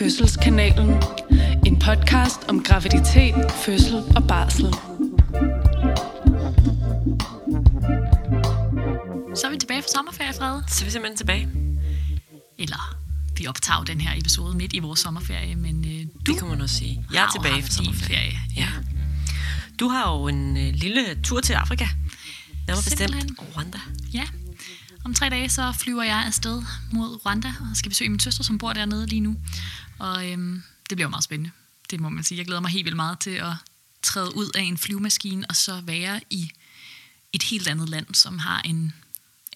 Fødselskanalen. En podcast om graviditet, fødsel og barsel. Så er vi tilbage fra sommerferie, Frede. Så er vi simpelthen tilbage. Eller, vi optager den her episode midt i vores sommerferie, men øh, du Det kan man også sige. Jeg er tilbage fra sommerferie. ferie. Ja. Du har jo en øh, lille tur til Afrika. Var bestemt. Rwanda. Om tre dage så flyver jeg afsted mod Rwanda og skal besøge min søster, som bor dernede lige nu. Og øhm, det bliver meget spændende. Det må man sige. Jeg glæder mig helt vildt meget til at træde ud af en flyvemaskine og så være i et helt andet land, som har en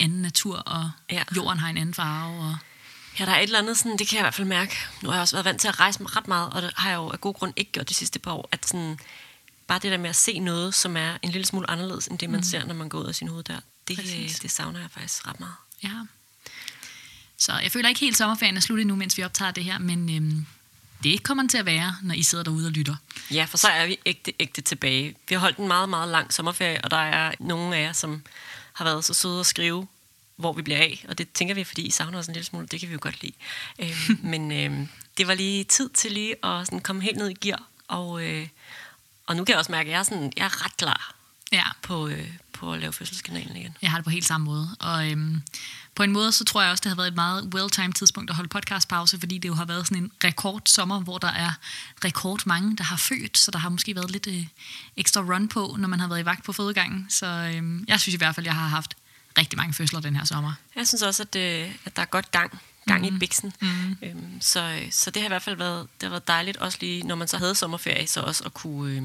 anden natur, og Ja. jorden har en anden farve. Og Ja, der er et eller andet, sådan, det kan jeg i hvert fald mærke. Nu har jeg også været vant til at rejse mig ret meget, og det har jeg jo af god grund ikke gjort de sidste par år. At sådan, bare det der med at se noget, som er en lille smule anderledes, end det man mm. ser, når man går ud af sin hoveddør, det, øh, Præcis. det savner jeg faktisk ret meget. Ja. Så jeg føler ikke helt, sommerferien er slut endnu, mens vi optager det her, men øhm, det kommer den til at være, når I sidder derude og lytter. Ja, for så er vi ægte, ægte tilbage. Vi har holdt en meget, meget lang sommerferie, og der er nogle af jer, som har været så søde at skrive, hvor vi bliver af. Og det tænker vi, fordi I savner os en lille smule. Det kan vi jo godt lide. Øhm, men øhm, det var lige tid til lige at sådan komme helt ned i gear. Og, øh, og nu kan jeg også mærke, at jeg er, sådan, jeg er ret klar Ja, på, øh, på at lave fødselskanalen igen. jeg har det på helt samme måde. Og øhm, på en måde, så tror jeg også, det har været et meget well-timed tidspunkt at holde podcastpause, fordi det jo har været sådan en rekordsommer, hvor der er rekord mange, der har født, så der har måske været lidt øh, ekstra run på, når man har været i vagt på fødegangen. Så øhm, jeg synes i hvert fald, jeg har haft rigtig mange fødsler den her sommer. Jeg synes også, at, øh, at der er godt gang, gang mm. i biksen. Mm. Øhm, så, så det har i hvert fald været, det har været dejligt, også lige når man så havde sommerferie, så også at kunne, øh,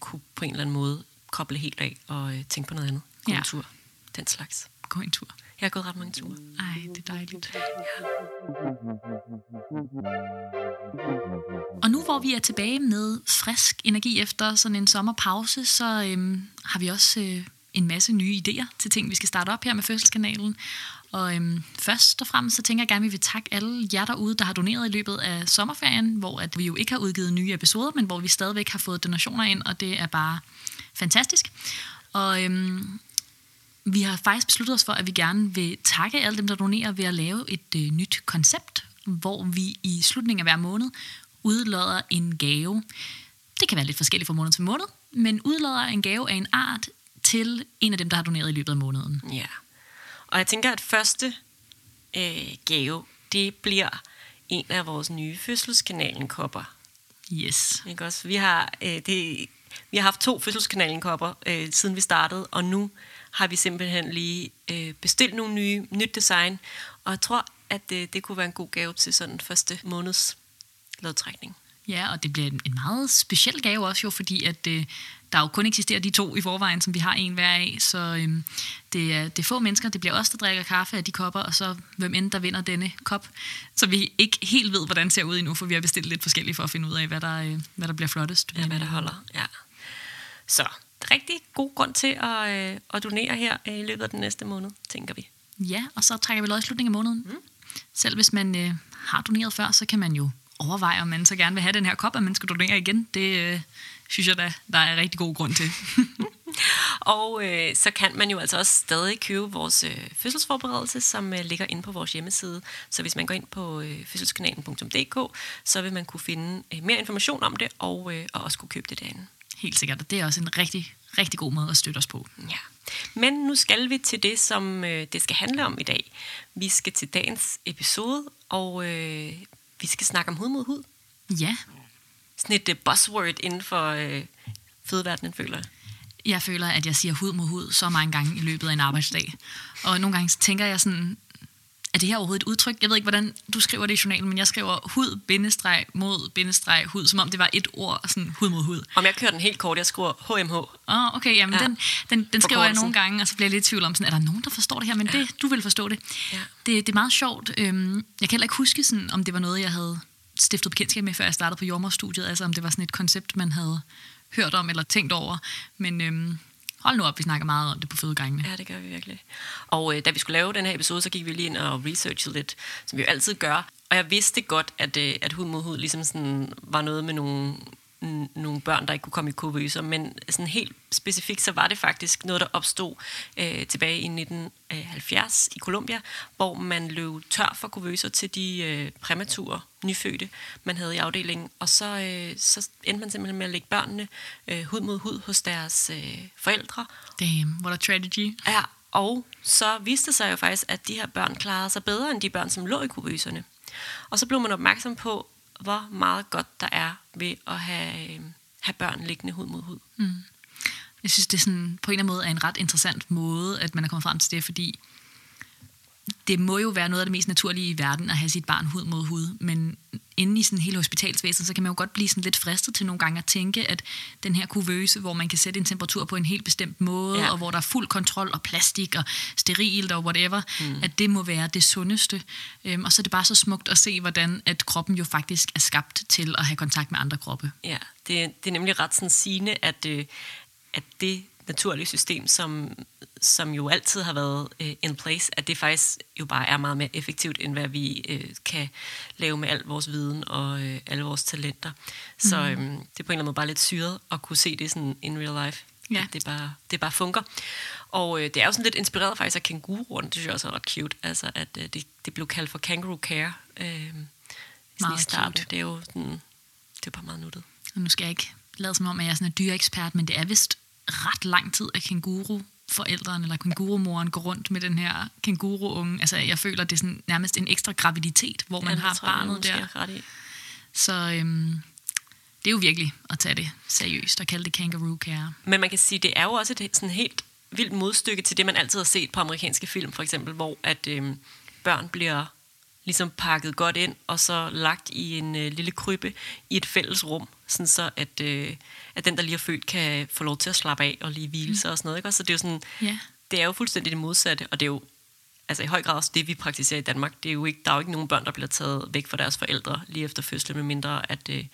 kunne på en eller anden måde koble helt af og øh, tænke på noget andet. Gå Ja. en tur. Den slags. Gå en tur. Jeg har gået ret mange ture. Ej, det er dejligt. Og nu hvor vi er tilbage med frisk energi efter sådan en sommerpause, så øhm, har vi også øh, en masse nye idéer til ting, vi skal starte op her med Fødselskanalen. Og øhm, først og fremmest så tænker jeg gerne, at vi vil takke alle jer derude, der har doneret i løbet af sommerferien, hvor at vi jo ikke har udgivet nye episoder, men hvor vi stadigvæk har fået donationer ind, og det er bare fantastisk. Og øhm, vi har faktisk besluttet os for, at vi gerne vil takke alle dem, der donerer ved at lave et øh, nyt koncept, hvor vi i slutningen af hver måned udlodder en gave. Det kan være lidt forskelligt fra måned til måned, men udlodder en gave af en art til en af dem, der har doneret i løbet af måneden. Ja. Og jeg tænker, at første øh, gave, det bliver en af vores nye fødselskanalen-kopper. Yes. Ikke også? Vi har, øh, det, vi har haft to fødselskanalen-kopper, øh, siden vi startede, og nu har vi simpelthen lige øh, bestilt nogle nye, nyt design, og jeg tror, at øh, det kunne være en god gave til sådan første måneds lodtrækning. Ja, og det bliver en meget speciel gave også jo, fordi at øh, der jo kun eksisterer de to i forvejen, som vi har en hver af. Så øhm, det, er, det er få mennesker, det bliver os, der drikker kaffe af de kopper, og så hvem end der vinder denne kop. Så vi ikke helt ved, hvordan det ser ud endnu, for vi har bestilt lidt forskelligt for at finde ud af, hvad der, øh, hvad der bliver flottest. Ja, hvad der holder. Ja. Så rigtig god grund til at, øh, at donere her øh, i løbet af den næste måned, tænker vi. Ja, og så trækker vi lod i slutningen af måneden. Mm. Selv hvis man øh, har doneret før, så kan man jo overveje, om man så gerne vil have den her kop, at man skal donere igen. Det øh, synes jeg da, der er rigtig god grund til. Og øh, så kan man jo altså også stadig købe vores øh, fødselsforberedelse, som øh, ligger inde på vores hjemmeside. Så hvis man går ind på øh, fødselskanalen.dk, så vil man kunne finde øh, mere information om det, og, øh, og også kunne købe det derinde. Helt sikkert, og det er også en rigtig, rigtig god måde at støtte os på. Ja. Men nu skal vi til det, som øh, det skal handle om i dag. Vi skal til dagens episode, og øh, vi skal snakke om hud mod hud. Ja, Sådan et øh, buzzword inden for øh, fødeverdenen, føler jeg. jeg føler, at jeg siger hud mod hud så mange gange i løbet af en arbejdsdag. Og nogle gange tænker jeg sådan, er det her overhovedet et udtryk? Jeg ved ikke, hvordan du skriver det i journalen, men jeg skriver hud, bindestreg, mod, bindestreg, hud, som om det var et ord, sådan hud mod hud. Om jeg kører den helt kort, jeg skriver HMH. Åh, oh, okay, jamen Ja. den, den, den skriver jeg nogle gange, og så bliver jeg lidt i tvivl om, sådan, er der nogen, der forstår det her? Men ja. det, du vil forstå det. Ja. det. Det er meget sjovt. Øhm, jeg kan heller ikke huske, sådan, om det var noget, jeg havde stiftet bekendtskab med, før jeg startede på jordmorstudiet. Altså om det var sådan et koncept, man havde hørt om eller tænkt over. Men øhm, hold nu op, vi snakker meget om det på fødegangene. Ja, det gør vi virkelig. Og øh, da vi skulle lave den her episode, så gik vi lige ind og researchede lidt, som vi jo altid gør. Og jeg vidste godt, at, øh, at hud mod hud ligesom sådan var noget med nogle nogle børn, der ikke kunne komme i kuvøser, men sådan helt specifikt, så var det faktisk noget, der opstod øh, tilbage i 1970 i Colombia, hvor man løb tør for kuvøser til de øh, præmature nyfødte, man havde i afdelingen, og så, øh, så endte man simpelthen med at lægge børnene øh, hud mod hud hos deres øh, forældre. Damn, what a tragedy. Ja, og så viste det sig jo faktisk, at de her børn klarede sig bedre end de børn, som lå i kuvøserne. Og så blev man opmærksom på, hvor meget godt der er ved at have, øh, have børn liggende hud mod hud. Mm. Jeg synes, det er sådan, på en eller anden måde er en ret interessant måde, at man er kommet frem til det, fordi det må jo være noget af det mest naturlige i verden at have sit barn hud mod hud, men inde i sådan hele hospitalsvæsenet, så kan man jo godt blive sådan lidt fristet til nogle gange at tænke, at den her kuvøse, hvor man kan sætte en temperatur på en helt bestemt måde, ja. og hvor der er fuld kontrol og plastik og sterilt og whatever, mm. at det må være det sundeste. Øhm, og så er det bare så smukt at se, hvordan at kroppen jo faktisk er skabt til at have kontakt med andre kroppe. Ja, det, det er nemlig ret sådan sigende, at, øh, at det naturlige system, som, som jo altid har været øh, in place, at det faktisk jo bare er meget mere effektivt, end hvad vi øh, kan lave med al vores viden og øh, alle vores talenter. Så øh, det er på en eller anden måde bare lidt syret at kunne se det sådan in real life. Ja. Det, bare, det bare funker. Og øh, det er jo sådan lidt inspireret faktisk af kænguruerne, det synes jeg også er ret cute, altså at øh, det, det blev kaldt for kangaroo care øh, Meget i starten. cute. Det er jo sådan, det er bare meget nuttet. Og nu skal jeg ikke lade som om, at jeg er sådan en dyreekspert, men det er vist ret lang tid, at kænguru forældrene eller kængurumoren går rundt med den her kænguruunge. Altså, jeg føler, det er sådan nærmest en ekstra graviditet, hvor man Ja, det har tror barnet der. er Ret i. Så øhm, det er jo virkelig at tage det seriøst og kalde det kangaroo care. Men man kan sige, det er jo også et sådan helt vildt modstykke til det, man altid har set på amerikanske film, for eksempel, hvor at øh, børn bliver ligesom pakket godt ind, og så lagt i en øh, lille krybbe i et fælles rum, sådan så at, øh, at den, der lige er født, kan få lov til at slappe af og lige hvile sig og sådan noget. Ikke? Så det er jo sådan, Ja. det er jo fuldstændig det modsatte, og det er jo altså i høj grad også det, vi praktiserer i Danmark. Det er jo ikke, der er jo ikke nogen børn, der bliver taget væk fra deres forældre lige efter fødslen, med mindre at, øh,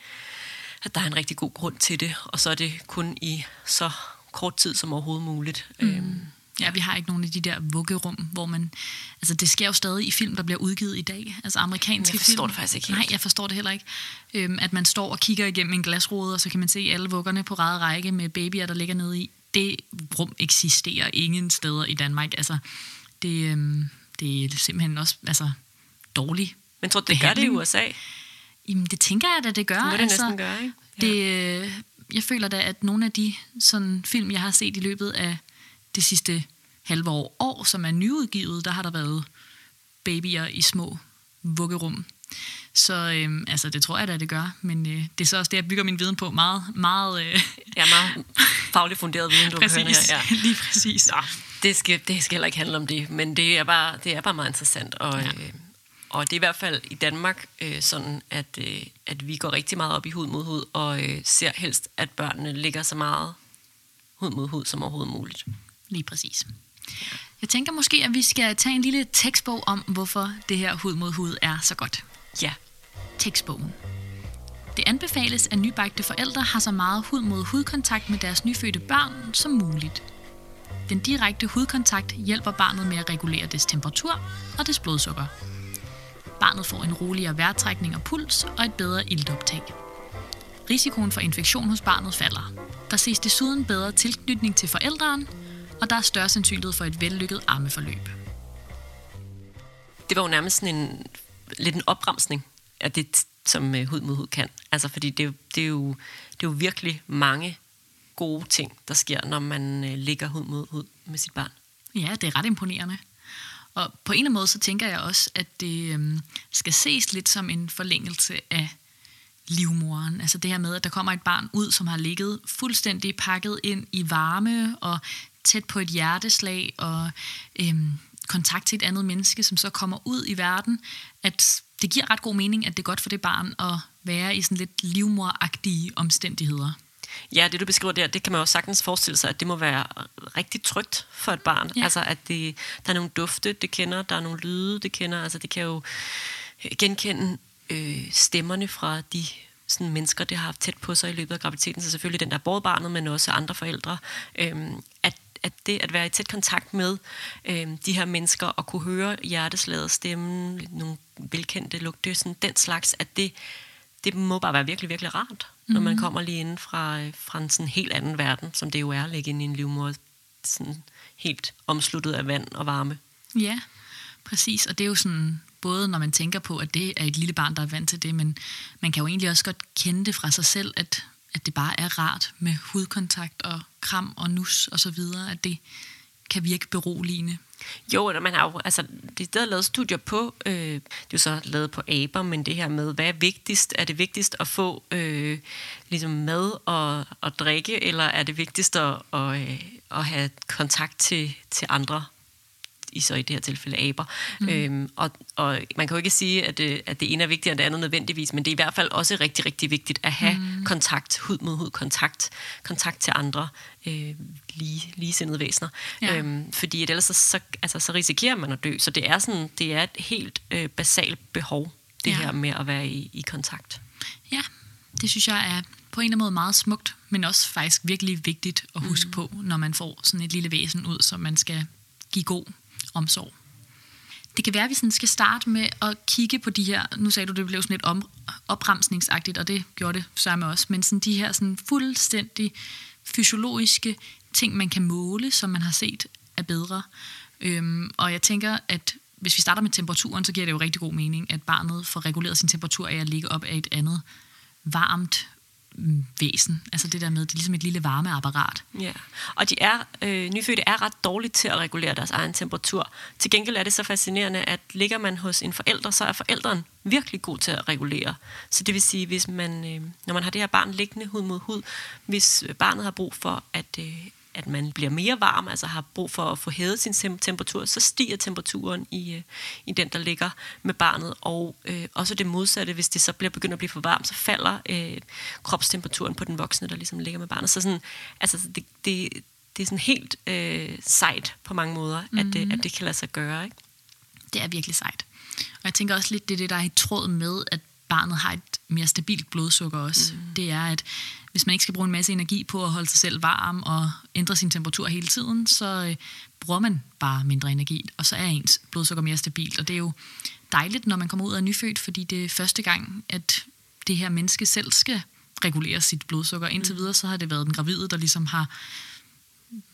at der er en rigtig god grund til det, og så er det kun i så kort tid som overhovedet muligt. Mm. Øhm, Ja, vi har ikke nogen af de der vuggerum, hvor man... Altså, det sker jo stadig i film, der bliver udgivet i dag. Altså, amerikanske Jeg forstår film. det faktisk ikke helt. Nej, jeg forstår det heller ikke. Øhm, at man står og kigger igennem en glasrude, og så kan man se alle vuggerne på rad række med babyer, der ligger nede i. Det rum eksisterer ingen steder i Danmark. Altså, det, øhm, det er simpelthen også altså, dårligt. men tror du, det gør det i Behandling. USA? Jamen, det tænker jeg da, det gør. Det må det altså, næsten gøre, ikke? Det, øh, jeg føler da, at nogle af de sådan, film, jeg har set i løbet af det sidste halve år, år, som er nyudgivet, der har der været babyer i små vuggerum. Så øhm, altså, det tror jeg da, det gør. Men øh, det er så også det, jeg bygger min viden på. Meget, meget... Øh, Ja, meget fagligt funderet viden, du præcis. kan høre her. Ja. Lige præcis. Nå, det skal, det skal heller ikke handle om det, men det er bare, det er bare meget interessant. Og, ja. øh, og det er i hvert fald i Danmark øh, sådan, at, øh, at vi går rigtig meget op i hud mod hud, og øh, ser helst, at børnene ligger så meget hud mod hud som overhovedet muligt. Lige præcis. Jeg tænker måske, at vi skal tage en lille tekstbog om, hvorfor det her hud mod hud er så godt. Ja, Tekstbogen. Det anbefales, at nybagte forældre har så meget hud mod hudkontakt med deres nyfødte børn som muligt. Den direkte hudkontakt hjælper barnet med at regulere dets temperatur og dets blodsukker. Barnet får en roligere vejrtrækning og puls og et bedre iltoptag. Risikoen for infektion hos barnet falder. Der ses desuden bedre tilknytning til forældrene, og der er større sandsynlighed for et vellykket ammeforløb. det var jo nærmest sådan en, lidt en opremsning af det, som øh, hud mod hud kan. Altså, fordi det, er jo- det, er jo, det er jo virkelig mange gode ting, der sker, når man øh, ligger hud mod hud med sit barn. Ja, det er ret imponerende. Og på en eller anden måde, så tænker jeg også, at det øhm, skal ses lidt som en forlængelse af livmoren. Altså det her med, at der kommer et barn ud, som har ligget fuldstændig pakket ind i varme og tæt på et hjerteslag og øhm, kontakt til et andet menneske, som så kommer ud i verden, at det giver ret god mening, at det er godt for det barn at være i sådan lidt livmoragtige omstændigheder. Ja, det du beskriver der, det kan man jo sagtens forestille sig, at det må være rigtig trygt for et barn. Ja. Altså, at det, der er nogle dufte, det kender, der er nogle lyde, det kender. Altså, det kan jo genkende øh, stemmerne fra de sådan, mennesker, det har haft tæt på sig i løbet af graviditeten. Så selvfølgelig den, der er båret barnet, men også andre forældre. Øhm, at, at det at være i tæt kontakt med øhm, de her mennesker og kunne høre hjerteslaget stemme, nogle velkendte lugte, sådan den slags, at det, det må bare være virkelig, virkelig rart. når man kommer lige inden fra, øh, fra en sådan helt anden verden, som det jo er at ligge inde i en livmor, sådan helt omsluttet af vand og varme. Ja, præcis. Og det er jo sådan, både når man tænker på, at det er et lille barn, der er vant til det, men man kan jo egentlig også godt kende det fra sig selv, at, at det bare er rart med hudkontakt og kram og nus og så videre, at det kan virke beroligende. Jo, eller man har jo, altså, det er lavet studier på, øh, det er jo så lavet på aber, men det her med, hvad er vigtigst? Er det vigtigst at få øh, ligesom mad og, og drikke, eller er det vigtigst at, og, øh, at have kontakt til, til andre i så i det her tilfælde aber. Mm. Øhm, og, og man kan jo ikke sige, at det, at det ene er vigtigere end det andet nødvendigvis, men det er i hvert fald også rigtig, rigtig vigtigt at have mm. kontakt, hud mod hud, kontakt, kontakt til andre øh, lige, ligesindede væsener. Ja. Øhm, fordi at ellers så, så, altså, så risikerer man at dø. Så det er, sådan, det er et helt øh, basalt behov, det ja. her med at være i, i kontakt. Ja, det synes jeg er på en eller anden måde meget smukt, men også faktisk virkelig vigtigt at huske mm. på, når man får sådan et lille væsen ud, som man skal give god omsorg. Det kan være, at vi sådan skal starte med at kigge på de her, nu sagde du, det blev sådan lidt om, opremsningsagtigt, og det gjorde det samme også, men sådan de her sådan fuldstændig fysiologiske ting, man kan måle, som man har set er bedre. Øhm, og jeg tænker, at hvis vi starter med temperaturen, så giver det jo rigtig god mening, at barnet får reguleret sin temperatur af at ligge op af et andet varmt væsen. Altså det der med, det er ligesom et lille varmeapparat. Ja, og de er, øh, nyfødte er ret dårlige til at regulere deres egen temperatur. Til gengæld er det så fascinerende, at ligger man hos en forælder, så er forældren virkelig god til at regulere. Så det vil sige, hvis man, øh, når man har det her barn liggende hud mod hud, hvis barnet har brug for at, øh, at man bliver mere varm, altså har brug for at få hævet sin temperatur, så stiger temperaturen i, øh, i den, der ligger med barnet. Og øh, også det modsatte, hvis det så bliver begyndt at blive for varmt, så falder øh, kropstemperaturen på den voksne, der ligesom ligger med barnet. Så sådan, altså, det, det, det er sådan helt øh, sejt på mange måder, mm-hmm. at, det, mhm. at det kan lade sig gøre. Ikke? Det er virkelig sejt. Og jeg tænker også lidt, det er det, der er i tråd med, at barnet har et mere stabilt blodsukker også. Mm. Det er, at hvis man ikke skal bruge en masse energi på at holde sig selv varm og ændre sin temperatur hele tiden, så øh, bruger man bare mindre energi, og så er ens blodsukker mere stabilt. Og det er jo dejligt, når man kommer ud af nyfødt, fordi det er første gang, at det her menneske selv skal regulere sit blodsukker. Indtil mm. videre, så har det været den gravide, der ligesom har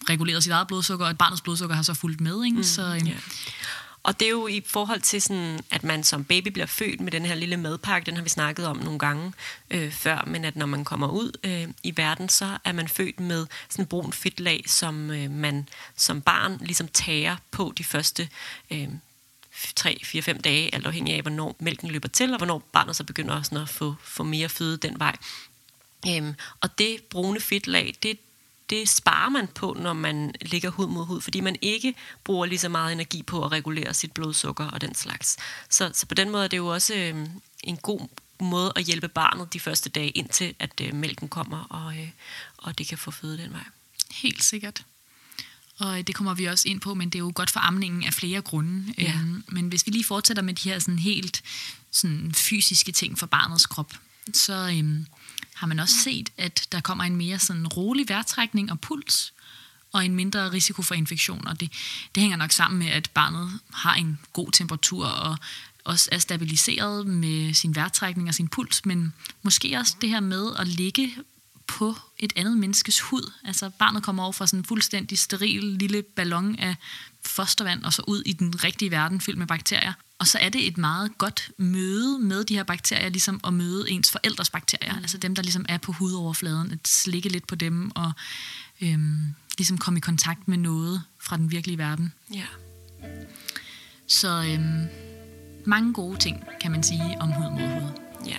reguleret sit eget blodsukker, og barnets blodsukker har så fulgt med. Ikke? Mm, så, øh, yeah. Og det er jo i forhold til sådan, at man som baby bliver født med den her lille madpakke, den har vi snakket om nogle gange øh, før, men at når man kommer ud øh, i verden, så er man født med sådan en brun fedtlag, som øh, man som barn ligesom tager på de første øh, 3-4-5 dage, alt afhængig af, hvornår mælken løber til, og hvornår barnet så begynder sådan at få, få mere føde den vej. Øhm, og det brune fedtlag, det, det sparer man på, når man ligger hud mod hud, fordi man ikke bruger lige så meget energi på at regulere sit blodsukker og den slags. Så, så på den måde er det jo også øh, en god måde at hjælpe barnet de første dage, indtil at øh, mælken kommer, og, øh, og det kan få føde den vej. Helt sikkert. Og det kommer vi også ind på, men det er jo godt for amningen af flere grunde. Ja. Øhm, men hvis vi lige fortsætter med de her sådan helt sådan fysiske ting for barnets krop, så øhm, har man også set, at der kommer en mere sådan rolig vejrtrækning og puls, og en mindre risiko for infektioner. Det, det hænger nok sammen med, at barnet har en god temperatur og også er stabiliseret med sin vejrtrækning og sin puls, men måske også det her med at ligge på et andet menneskes hud. Altså barnet kommer over fra sådan en fuldstændig steril lille ballon af fostervand og så ud i den rigtige verden fyldt med bakterier. Og så er det et meget godt møde med de her bakterier, ligesom at møde ens forældres bakterier, mm. altså dem, der ligesom er på hudoverfladen, at slikke lidt på dem og øhm, ligesom komme i kontakt med noget fra den virkelige verden. Ja. Så øhm, mange gode ting, kan man sige, om hud mod hud. Ja.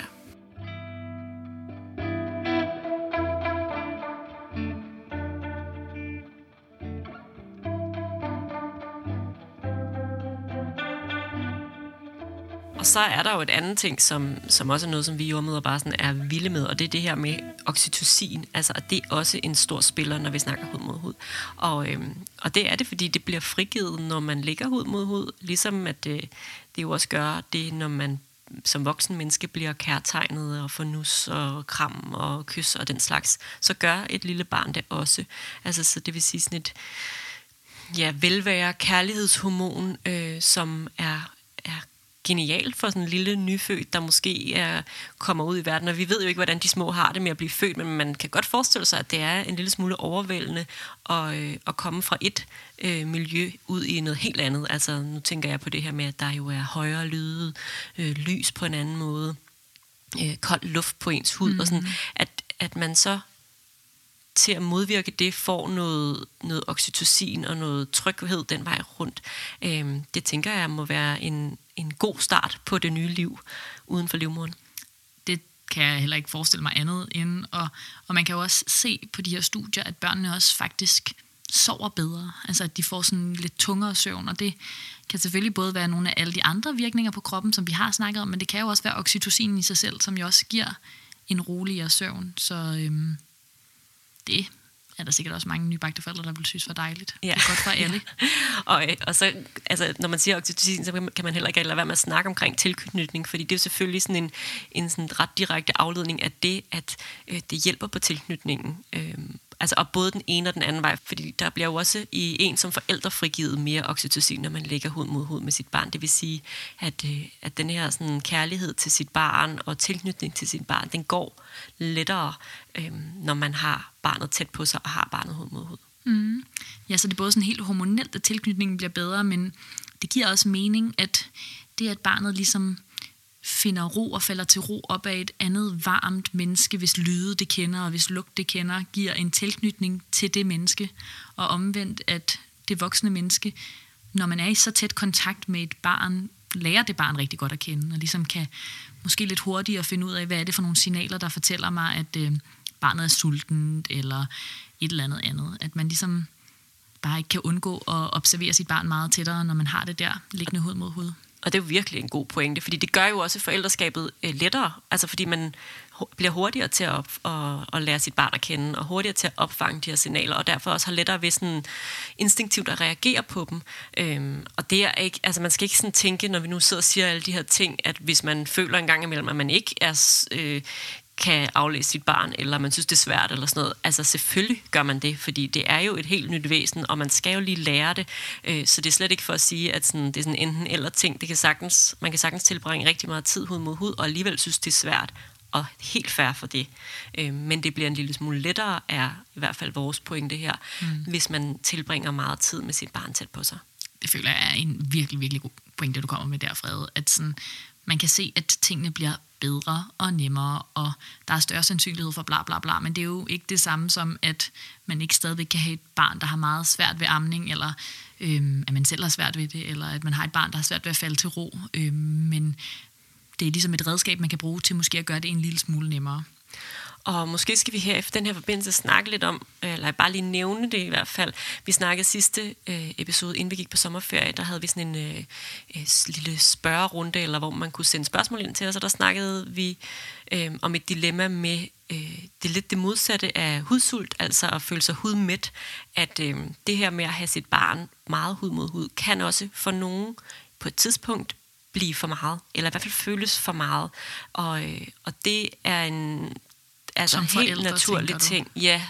Og så er der jo et andet ting, som, som også er noget, som vi jordmøder bare sådan er vilde med, og det er det her med oxytocin. Altså, at det er også en stor spiller, når vi snakker hud mod hud. Og, øhm, og det er det, fordi det bliver frigivet, når man ligger hud mod hud, ligesom at det, det jo også gør det, når man som voksen menneske bliver kærtegnet og får nus og kram og kys og den slags, så gør et lille barn det også. Altså, så det vil sige sådan et ja, velvære, kærlighedshormon, øh, som er, er genialt for sådan en lille nyfødt, der måske er, kommer ud i verden. Og vi ved jo ikke, hvordan de små har det med at blive født, men man kan godt forestille sig, at det er en lille smule overvældende at, øh, at komme fra et øh, miljø ud i noget helt andet. Altså nu tænker jeg på det her med, at der jo er højere lyde, øh, lys på en anden måde, øh, kold luft på ens hud, mm. og sådan, at, at man så til at modvirke det, får noget, noget oxytocin og noget tryghed den vej rundt. Øhm, det tænker jeg må være en, en god start på det nye liv uden for livmoderen. Det kan jeg heller ikke forestille mig andet end. Og, og man kan jo også se på de her studier, at børnene også faktisk sover bedre. Altså at de får sådan lidt tungere søvn, og det kan selvfølgelig både være nogle af alle de andre virkninger på kroppen, som vi har snakket om, men det kan jo også være oxytocin i sig selv, som jo også giver en roligere søvn. Så øhm, det er der sikkert også mange nybagte forældre, der vil synes var dejligt. Ja. Det er godt for alle. ja. og, øh, og så, altså, når man siger oxytocin, så kan man heller ikke lade være med at snakke omkring tilknytning, fordi det er jo selvfølgelig sådan en, en sådan ret direkte afledning af det, at øh, det hjælper på tilknytningen. Øh, Altså, og både den ene og den anden vej, fordi der bliver jo også i en som forældre frigivet mere oxytocin, når man lægger hud mod hud med sit barn. Det vil sige, at, øh, at den her sådan, kærlighed til sit barn og tilknytning til sit barn, den går lettere, øh, når man har barnet tæt på sig og har barnet hud mod hud. Mm. Ja, så det er både sådan helt hormonelt, at tilknytningen bliver bedre, men det giver også mening, at det, at barnet ligesom finder ro og falder til ro op af et andet varmt menneske, hvis lyde det kender, og hvis lugt det kender, giver en tilknytning til det menneske. Og omvendt, at det voksne menneske, når man er i så tæt kontakt med et barn, lærer det barn rigtig godt at kende, og ligesom kan måske lidt hurtigere finde ud af, hvad er det for nogle signaler, der fortæller mig, at øh, barnet er sultent, eller et eller andet andet. At man ligesom bare ikke kan undgå at observere sit barn meget tættere, når man har det der liggende hud mod hud. Og det er jo virkelig en god pointe, fordi det gør jo også forældreskabet øh, lettere, altså fordi man bliver hurtigere til at, at, at lære sit barn at kende, og hurtigere til at opfange de her signaler, og derfor også har lettere ved sådan instinktivt at reagere på dem. Øhm, og det er ikke, altså man skal ikke sådan tænke, når vi nu sidder og siger alle de her ting, at hvis man føler en gang imellem, at man ikke er øh, kan aflæse sit barn, eller man synes, det er svært, eller sådan noget. Altså selvfølgelig gør man det, fordi det er jo et helt nyt væsen, og man skal jo lige lære det. Øh, så det er slet ikke for at sige, at sådan, det er sådan enten eller ting. Det kan sagtens, man kan sagtens tilbringe rigtig meget tid hud mod hud, og alligevel synes, det er svært og helt fair for det. Øh, men det bliver en lille smule lettere, er i hvert fald vores pointe her, mm. hvis man tilbringer meget tid med sit barn tæt på sig. Det føler jeg er en virkelig, virkelig god pointe, du kommer med der, Frede. At sådan, man kan se, at tingene bliver bedre og nemmere, og der er større sandsynlighed for bla bla bla, men det er jo ikke det samme som, at man ikke stadigvæk kan have et barn, der har meget svært ved amning, eller øhm, at man selv har svært ved det, eller at man har et barn, der har svært ved at falde til ro. Øhm, men det er ligesom et redskab, man kan bruge til måske at gøre det en lille smule nemmere. Og måske skal vi her efter den her forbindelse snakke lidt om, øh, eller bare lige nævne det i hvert fald. Vi snakkede sidste øh, episode, inden vi gik på sommerferie, der havde vi sådan en øh, øh, lille spørgerunde, eller hvor man kunne sende spørgsmål ind til os, og der snakkede vi øh, om et dilemma med øh, det lidt det modsatte af hudsult, altså at føle sig hudmæt, at øh, det her med at have sit barn meget hud mod hud, kan også for nogen på et tidspunkt blive for meget, eller i hvert fald føles for meget. Og, øh, og det er en altså Som helt forældre, naturlig ting. Ja,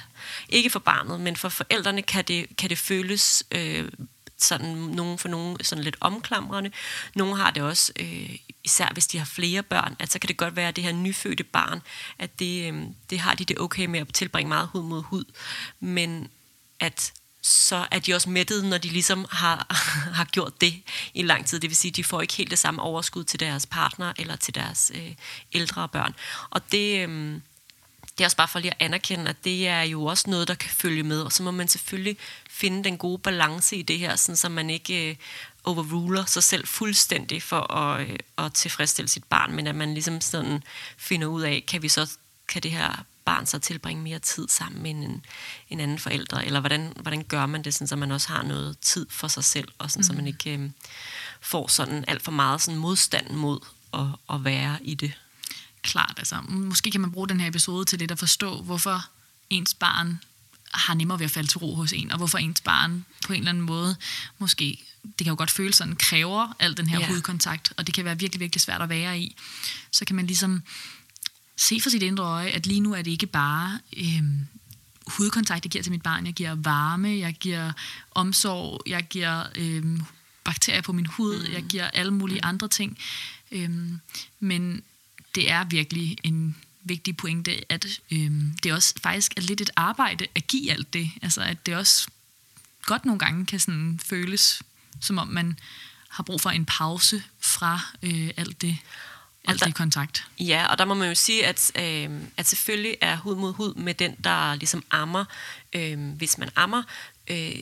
ikke for barnet, men for forældrene kan det, kan det føles øh, sådan nogen for nogen sådan lidt omklamrende. Nogle har det også, øh, især hvis de har flere børn, at så kan det godt være, at det her nyfødte barn, at det, øh, det har de det okay med at tilbringe meget hud mod hud, men at så er de også mættede, når de ligesom har, har gjort det i lang tid. Det vil sige, at de får ikke helt det samme overskud til deres partner eller til deres øh, ældre børn. Og det, øh, det er også bare for lige at anerkende, at det er jo også noget, der kan følge med, og så må man selvfølgelig finde den gode balance i det her, sådan, så man ikke øh, overruler sig selv fuldstændig for at, øh, at tilfredsstille sit barn, men at man ligesom sådan finder ud af, kan vi så kan det her barn så tilbringe mere tid sammen med en, en anden forældre, eller hvordan, hvordan gør man det, sådan, så man også har noget tid for sig selv, og sådan, mm. så man ikke øh, får sådan alt for meget sådan modstand mod at, at være i det klart. Altså, måske kan man bruge den her episode til lidt at forstå, hvorfor ens barn har nemmere ved at falde til ro hos en, og hvorfor ens barn på en eller anden måde måske, det kan jo godt føles sådan, kræver al den her ja. hudkontakt, og det kan være virkelig, virkelig svært at være i. Så kan man ligesom se for sit indre øje, at lige nu er det ikke bare øhm, hudkontakt, jeg giver til mit barn. Jeg giver varme, jeg giver omsorg, jeg giver øhm, bakterier på min hud, mm. jeg giver alle mulige andre ting. Øhm, men det er virkelig en vigtig pointe, at øhm, det også faktisk er lidt et arbejde at give alt det. Altså at det også godt nogle gange kan sådan føles, som om man har brug for en pause fra øh, alt det alt der, det kontakt. Ja, og der må man jo sige, at, øh, at selvfølgelig er hud mod hud med den, der ligesom ammer. Øh, hvis man ammer, øh,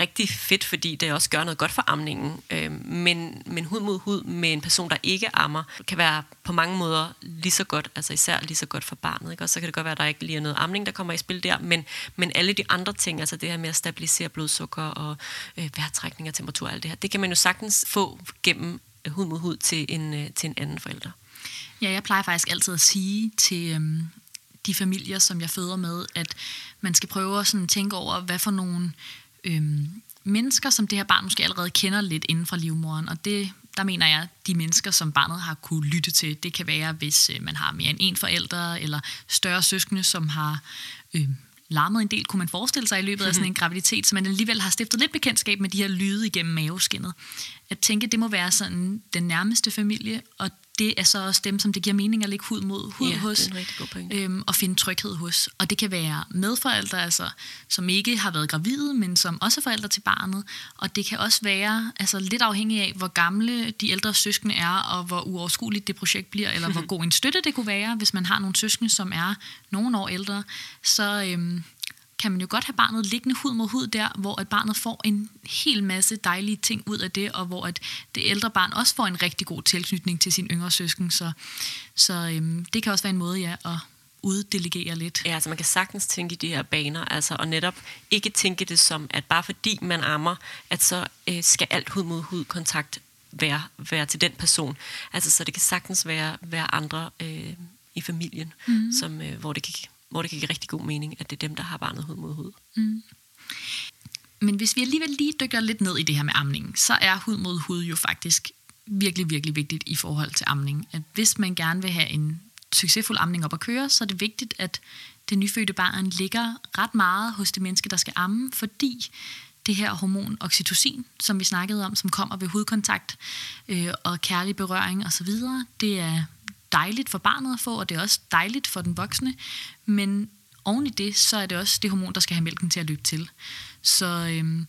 rigtig fedt, fordi det også gør noget godt for amningen. Øh, men, men hud mod hud med en person, der ikke ammer, kan være på mange måder lige så godt, altså især lige så godt for barnet. Ikke? Og så kan det godt være, at der ikke lige er noget amning, der kommer i spil der, men, men alle de andre ting, altså det her med at stabilisere blodsukker og øh, vejrtrækning og temperatur og alt det her, det kan man jo sagtens få gennem hud mod hud til en, øh, til en anden forælder. Ja, jeg plejer faktisk altid at sige til øhm, de familier, som jeg føder med, at man skal prøve at sådan tænke over, hvad for nogle øhm, mennesker, som det her barn måske allerede kender lidt inden fra livmoren. Og det, der mener jeg, de mennesker, som barnet har kunne lytte til, det kan være, hvis øh, man har mere end en forælder, eller større søskende, som har øh, larmet en del, kunne man forestille sig i løbet af sådan en graviditet, så man alligevel har stiftet lidt bekendtskab med de her lyde igennem maveskinnet. At tænke, det må være sådan den nærmeste familie, og det er så også dem, som det giver mening at lægge hud mod hud ja, hos, øhm, og finde tryghed hos. Og det kan være medforældre, altså, som ikke har været gravide, men som også er forældre til barnet. Og det kan også være altså, lidt afhængig af, hvor gamle de ældre søskende er, og hvor uoverskueligt det projekt bliver, eller hvor god en støtte det kunne være, hvis man har nogle søskende, som er nogle år ældre. Så øhm, kan man jo godt have barnet liggende hud mod hud der, hvor at barnet får en hel masse dejlige ting ud af det, og hvor at det ældre barn også får en rigtig god tilknytning til sin yngre søsken. Så, så øhm, det kan også være en måde ja, at uddelegere lidt. Ja, altså man kan sagtens tænke i de her baner, altså, og netop ikke tænke det som, at bare fordi man ammer, at så øh, skal alt hud mod hud kontakt være, være til den person. Altså så det kan sagtens være, være andre øh, i familien, mm. som, øh, hvor det kan hvor det kan give rigtig god mening, at det er dem, der har barnet hud mod hud. Mm. Men hvis vi alligevel lige dykker lidt ned i det her med amningen, så er hud mod hud jo faktisk virkelig, virkelig vigtigt i forhold til amning. At hvis man gerne vil have en succesfuld amning op at køre, så er det vigtigt, at det nyfødte barn ligger ret meget hos det menneske, der skal amme, fordi det her hormon oxytocin, som vi snakkede om, som kommer ved hudkontakt øh, og kærlig berøring osv., det er dejligt for barnet at få, og det er også dejligt for den voksne, men oven i det, så er det også det hormon, der skal have mælken til at løbe til. Så øhm,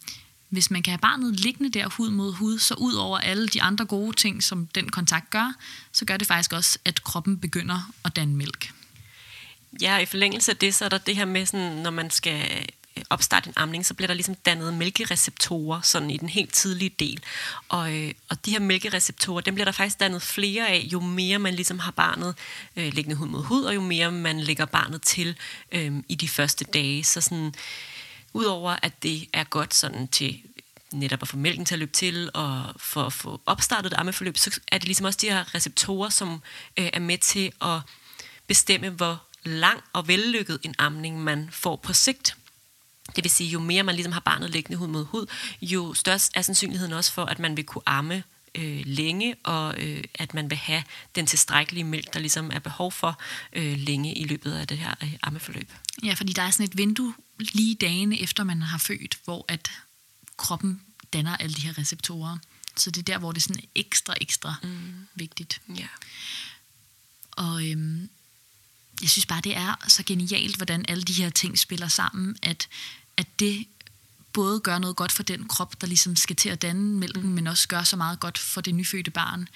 hvis man kan have barnet liggende der hud mod hud, så ud over alle de andre gode ting, som den kontakt gør, så gør det faktisk også, at kroppen begynder at danne mælk. Ja, i forlængelse af det, så er der det her med, sådan, når man skal opstarte en amning, så bliver der ligesom dannet mælkereceptorer sådan i den helt tidlige del. Og, øh, og de her mælkereceptorer, dem bliver der faktisk dannet flere af, jo mere man ligesom har barnet øh, liggende hud mod hud, og jo mere man lægger barnet til øh, i de første dage. Så sådan, udover at det er godt sådan til netop at få mælken til at løbe til, og for at få opstartet et ammeforløb, så er det ligesom også de her receptorer, som øh, er med til at bestemme, hvor lang og vellykket en amning man får på sigt. Det vil sige, jo mere man ligesom har barnet liggende hud mod hud, jo større er sandsynligheden også for, at man vil kunne amme øh, længe, og øh, at man vil have den tilstrækkelige mælk, der ligesom er behov for øh, længe i løbet af det her øh, ammeforløb. Ja, fordi der er sådan et vindue lige dagene efter man har født, hvor at kroppen danner alle de her receptorer. Så det er der, hvor det er sådan ekstra, ekstra mm. vigtigt. Ja. Og øhm, jeg synes bare, det er så genialt, hvordan alle de her ting spiller sammen, at, at det både gør noget godt for den krop, der ligesom skal til at danne mælken, mm. men også gør så meget godt for det nyfødte barn,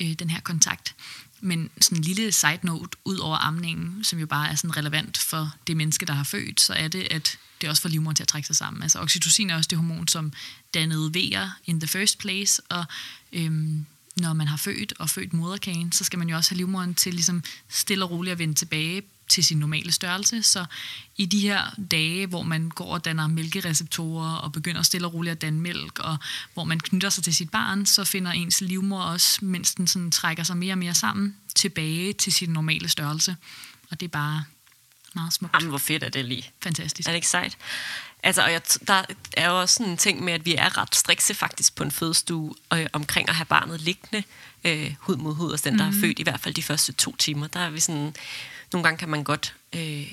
øh, den her kontakt. Men sådan en lille side note, ud over amningen, som jo bare er sådan relevant for det menneske, der har født, så er det, at det også får livmoderen til at trække sig sammen. Altså oxytocin er også det hormon, som dannede vejer in the first place, og øhm, når man har født og født moderkagen, så skal man jo også have livmoderen til ligesom stille og roligt at vende tilbage til sin normale størrelse. Så i de her dage, hvor man går og danner mælkereceptorer og begynder stille og roligt at danne mælk, og hvor man knytter sig til sit barn, så finder ens livmor også, mens den sådan trækker sig mere og mere sammen, tilbage til sin normale størrelse. Og det er bare meget smukt. Jamen, hvor fedt er det lige. Fantastisk. Er det ikke sejt? Altså, og jeg, der er jo også sådan en ting med, at vi er ret strikse faktisk på en fødestue øh, omkring at have barnet liggende øh, hud mod hud, og den, der mm. er mhm. født i hvert fald de første to timer. Der er vi sådan, nogle gange kan man godt øh,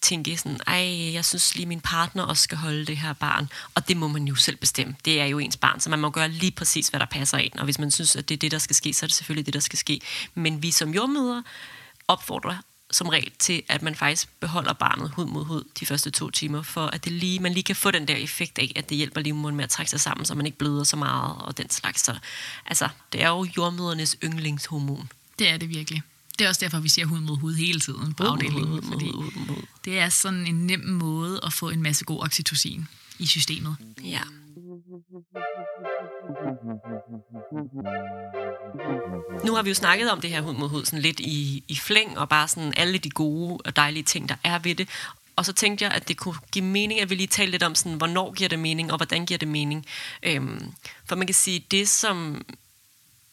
tænke sådan, ej, jeg synes lige, min partner også skal holde det her barn. Og det må man jo selv bestemme. Det er jo ens barn, så man må gøre lige præcis, hvad der passer ind. Og hvis man synes, at det er det, der skal ske, så er det selvfølgelig det, der skal ske. Men vi som jordmøder opfordrer som regel til, at man faktisk beholder barnet hud mod hud de første to timer, for at det lige, man lige kan få den der effekt af, at det hjælper livmoderen med at trække sig sammen, så man ikke bløder så meget og den slags. Så, altså, det er jo jordmødernes yndlingshormon. Det er det virkelig. Det er også derfor, vi siger hud mod hud hele tiden på afdelingen. Fordi det er sådan en nem måde at få en masse god oxytocin i systemet. Ja. Nu har vi jo snakket om det her hud mod hud sådan lidt i, i flæng, og bare sådan alle de gode og dejlige ting, der er ved det. Og så tænkte jeg, at det kunne give mening, at vi lige talte lidt om, sådan, hvornår giver det mening, og hvordan giver det mening. Øhm, for man kan sige, det som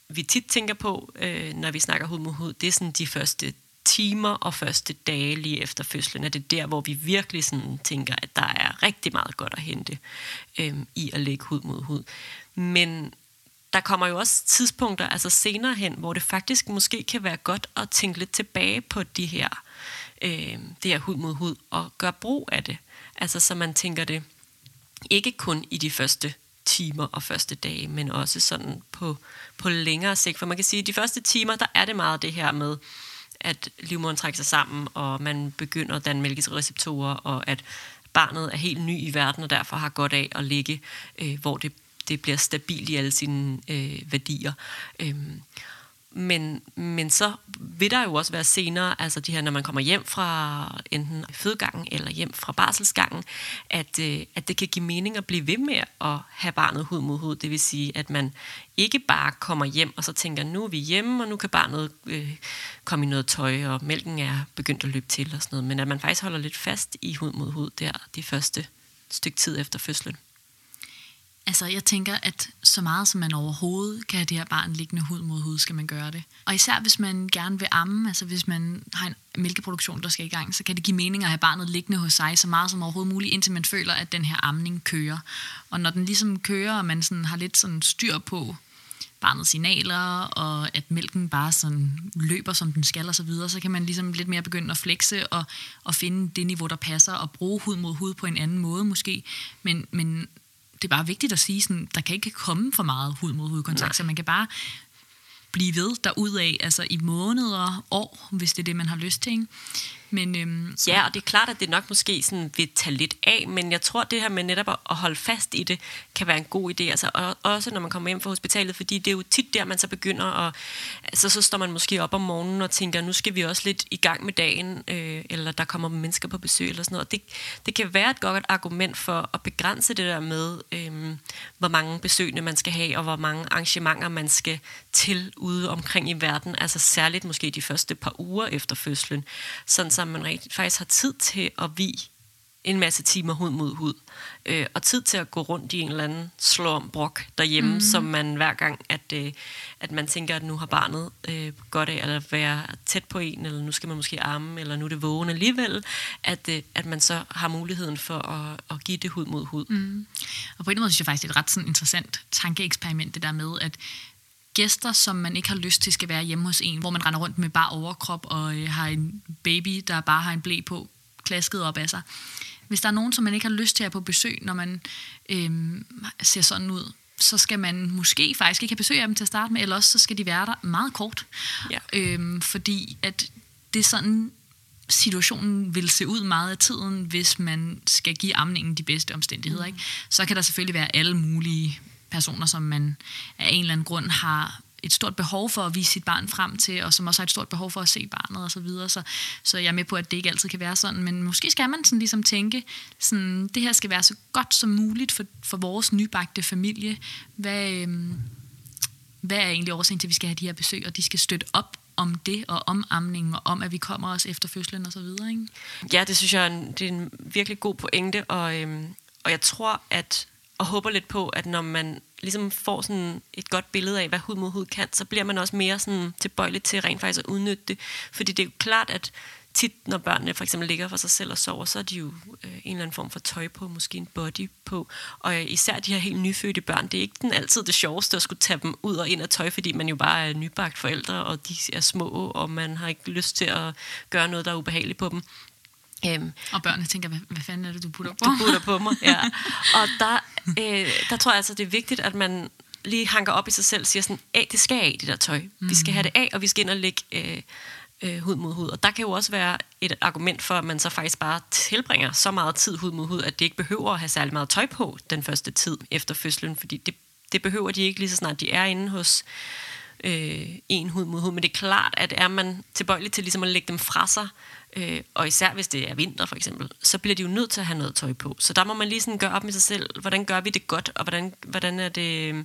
vi tit tænker på, øh, når vi snakker hud mod hud, det er sådan de første timer og første dage lige efter fødslen, er det der, hvor vi virkelig sådan tænker, at der er rigtig meget godt at hente øhm, i at lægge hud mod hud. Men der kommer jo også tidspunkter, altså senere hen, hvor det faktisk måske kan være godt at tænke lidt tilbage på de her, øh, det her hud mod hud, og gøre brug af det. Altså så man tænker det ikke kun i de første timer og første dage, men også sådan på, på længere sigt. For man kan sige, at de første timer, der er det meget det her med, at livmoderen trækker sig sammen, og man begynder at danne mælkereceptorer, og at barnet er helt ny i verden, og derfor har godt af at ligge, øh, hvor det, det bliver stabilt i alle sine øh, værdier. Øh, men, men så vil der jo også være senere, altså de her, når man kommer hjem fra enten fødegangen eller hjem fra barselsgangen, at, øh, at det kan give mening at blive ved med at have barnet hud mod hud. Det vil sige, at man ikke bare kommer hjem og så tænker, nu er vi hjemme, og nu kan barnet øh, komme i noget tøj, og mælken er begyndt at løbe til og sådan noget. Men at man faktisk holder lidt fast i hud mod hud der de første stykke tid efter fødslen. Altså, jeg tænker, at så meget som man overhovedet kan have det her barn liggende hud mod hud, skal man gøre det. Og især hvis man gerne vil amme, altså hvis man har en mælkeproduktion, der skal i gang, så kan det give mening at have barnet liggende hos sig så meget som overhovedet muligt, indtil man føler, at den her amning kører. Og når den ligesom kører, og man sådan har lidt sådan styr på barnets signaler, og at mælken bare sådan løber, som den skal, og så videre, så kan man ligesom lidt mere begynde at flexe og, og finde det niveau, der passer, og bruge hud mod hud på en anden måde måske. Men, men det er bare vigtigt at sige, sådan, der kan ikke komme for meget hud mod hud kontakt, så man kan bare blive ved derudaf, altså i måneder, år, hvis det er det, man har lyst til. Ikke? Men, øhm, ja, og det er klart, at det nok måske sådan vil tage lidt af, men jeg tror, det her med netop at holde fast i det, kan være en god idé. Altså, og, også når man kommer hjem fra hospitalet, fordi det er jo tit der, man så begynder at... Altså, så står man måske op om morgenen og tænker, nu skal vi også lidt i gang med dagen, øh, eller der kommer mennesker på besøg, eller sådan noget. Det, det kan være et godt argument for at begrænse det der med, øh, hvor mange besøgende man skal have, og hvor mange arrangementer man skal til ude omkring i verden. Altså særligt måske de første par uger efter fødslen. Sådan så man rigtig, faktisk har tid til at vi en masse timer hud mod hud. Øh, og tid til at gå rundt i en eller anden slå brok derhjemme, mm. som man hver gang, at, øh, at man tænker, at nu har barnet øh, godt af at være tæt på en, eller nu skal man måske arme, eller nu er det vågen alligevel, at, øh, at man så har muligheden for at, at give det hud mod hud. Mm. Og på en måde synes jeg faktisk, det er et ret sådan interessant tankeeksperiment, det der med, at gæster, som man ikke har lyst til, skal være hjemme hos en, hvor man render rundt med bare overkrop og øh, har en baby, der bare har en blæ på, klasket op af sig. Hvis der er nogen, som man ikke har lyst til at på besøg, når man øh, ser sådan ud, så skal man måske faktisk ikke have besøg af dem til at starte med, eller også så skal de være der meget kort. Ja. Øh, fordi at det er sådan, situationen vil se ud meget af tiden, hvis man skal give amningen de bedste omstændigheder. Mm. Ikke? Så kan der selvfølgelig være alle mulige personer, som man af en eller anden grund har et stort behov for at vise sit barn frem til, og som også har et stort behov for at se barnet og så videre. Så, så jeg er med på, at det ikke altid kan være sådan, men måske skal man sådan ligesom tænke, sådan, det her skal være så godt som muligt for, for vores nybagte familie. Hvad, øhm, hvad er egentlig årsagen til, at vi skal have de her besøg, og de skal støtte op om det, og om amningen, og om, at vi kommer os efter fødslen og så videre. Ikke? Ja, det synes jeg er en, det er en virkelig god pointe, og, øhm, og jeg tror, at og håber lidt på, at når man ligesom får sådan et godt billede af, hvad hud mod hud kan, så bliver man også mere sådan tilbøjelig til rent faktisk at udnytte det. Fordi det er jo klart, at tit, når børnene for eksempel ligger for sig selv og sover, så er de jo øh, en eller anden form for tøj på, måske en body på. Og øh, især de her helt nyfødte børn, det er ikke den altid det sjoveste at skulle tage dem ud og ind af tøj, fordi man jo bare er nybagt forældre, og de er små, og man har ikke lyst til at gøre noget, der er ubehageligt på dem. Øhm, Og børnene tænker, hvad, hvad fanden er det, du putter på? du putter på mig. Ja. Og der, øh, der tror jeg altså, det er vigtigt, at man lige hanker op i sig selv og siger sådan, af, det skal af, det der tøj. Vi skal have det af, og vi skal ind og lægge øh, øh, hud mod hud. Og der kan jo også være et argument for, at man så faktisk bare tilbringer så meget tid hud mod hud, at det ikke behøver at have særlig meget tøj på den første tid efter fødslen, fordi det, det behøver de ikke lige så snart de er inde hos øh, en hud mod hud. Men det er klart, at er man tilbøjelig til ligesom at lægge dem fra sig, øh, og især hvis det er vinter for eksempel, så bliver de jo nødt til at have noget tøj på. Så der må man lige sådan gøre op med sig selv, hvordan gør vi det godt, og hvordan, hvordan er det øh,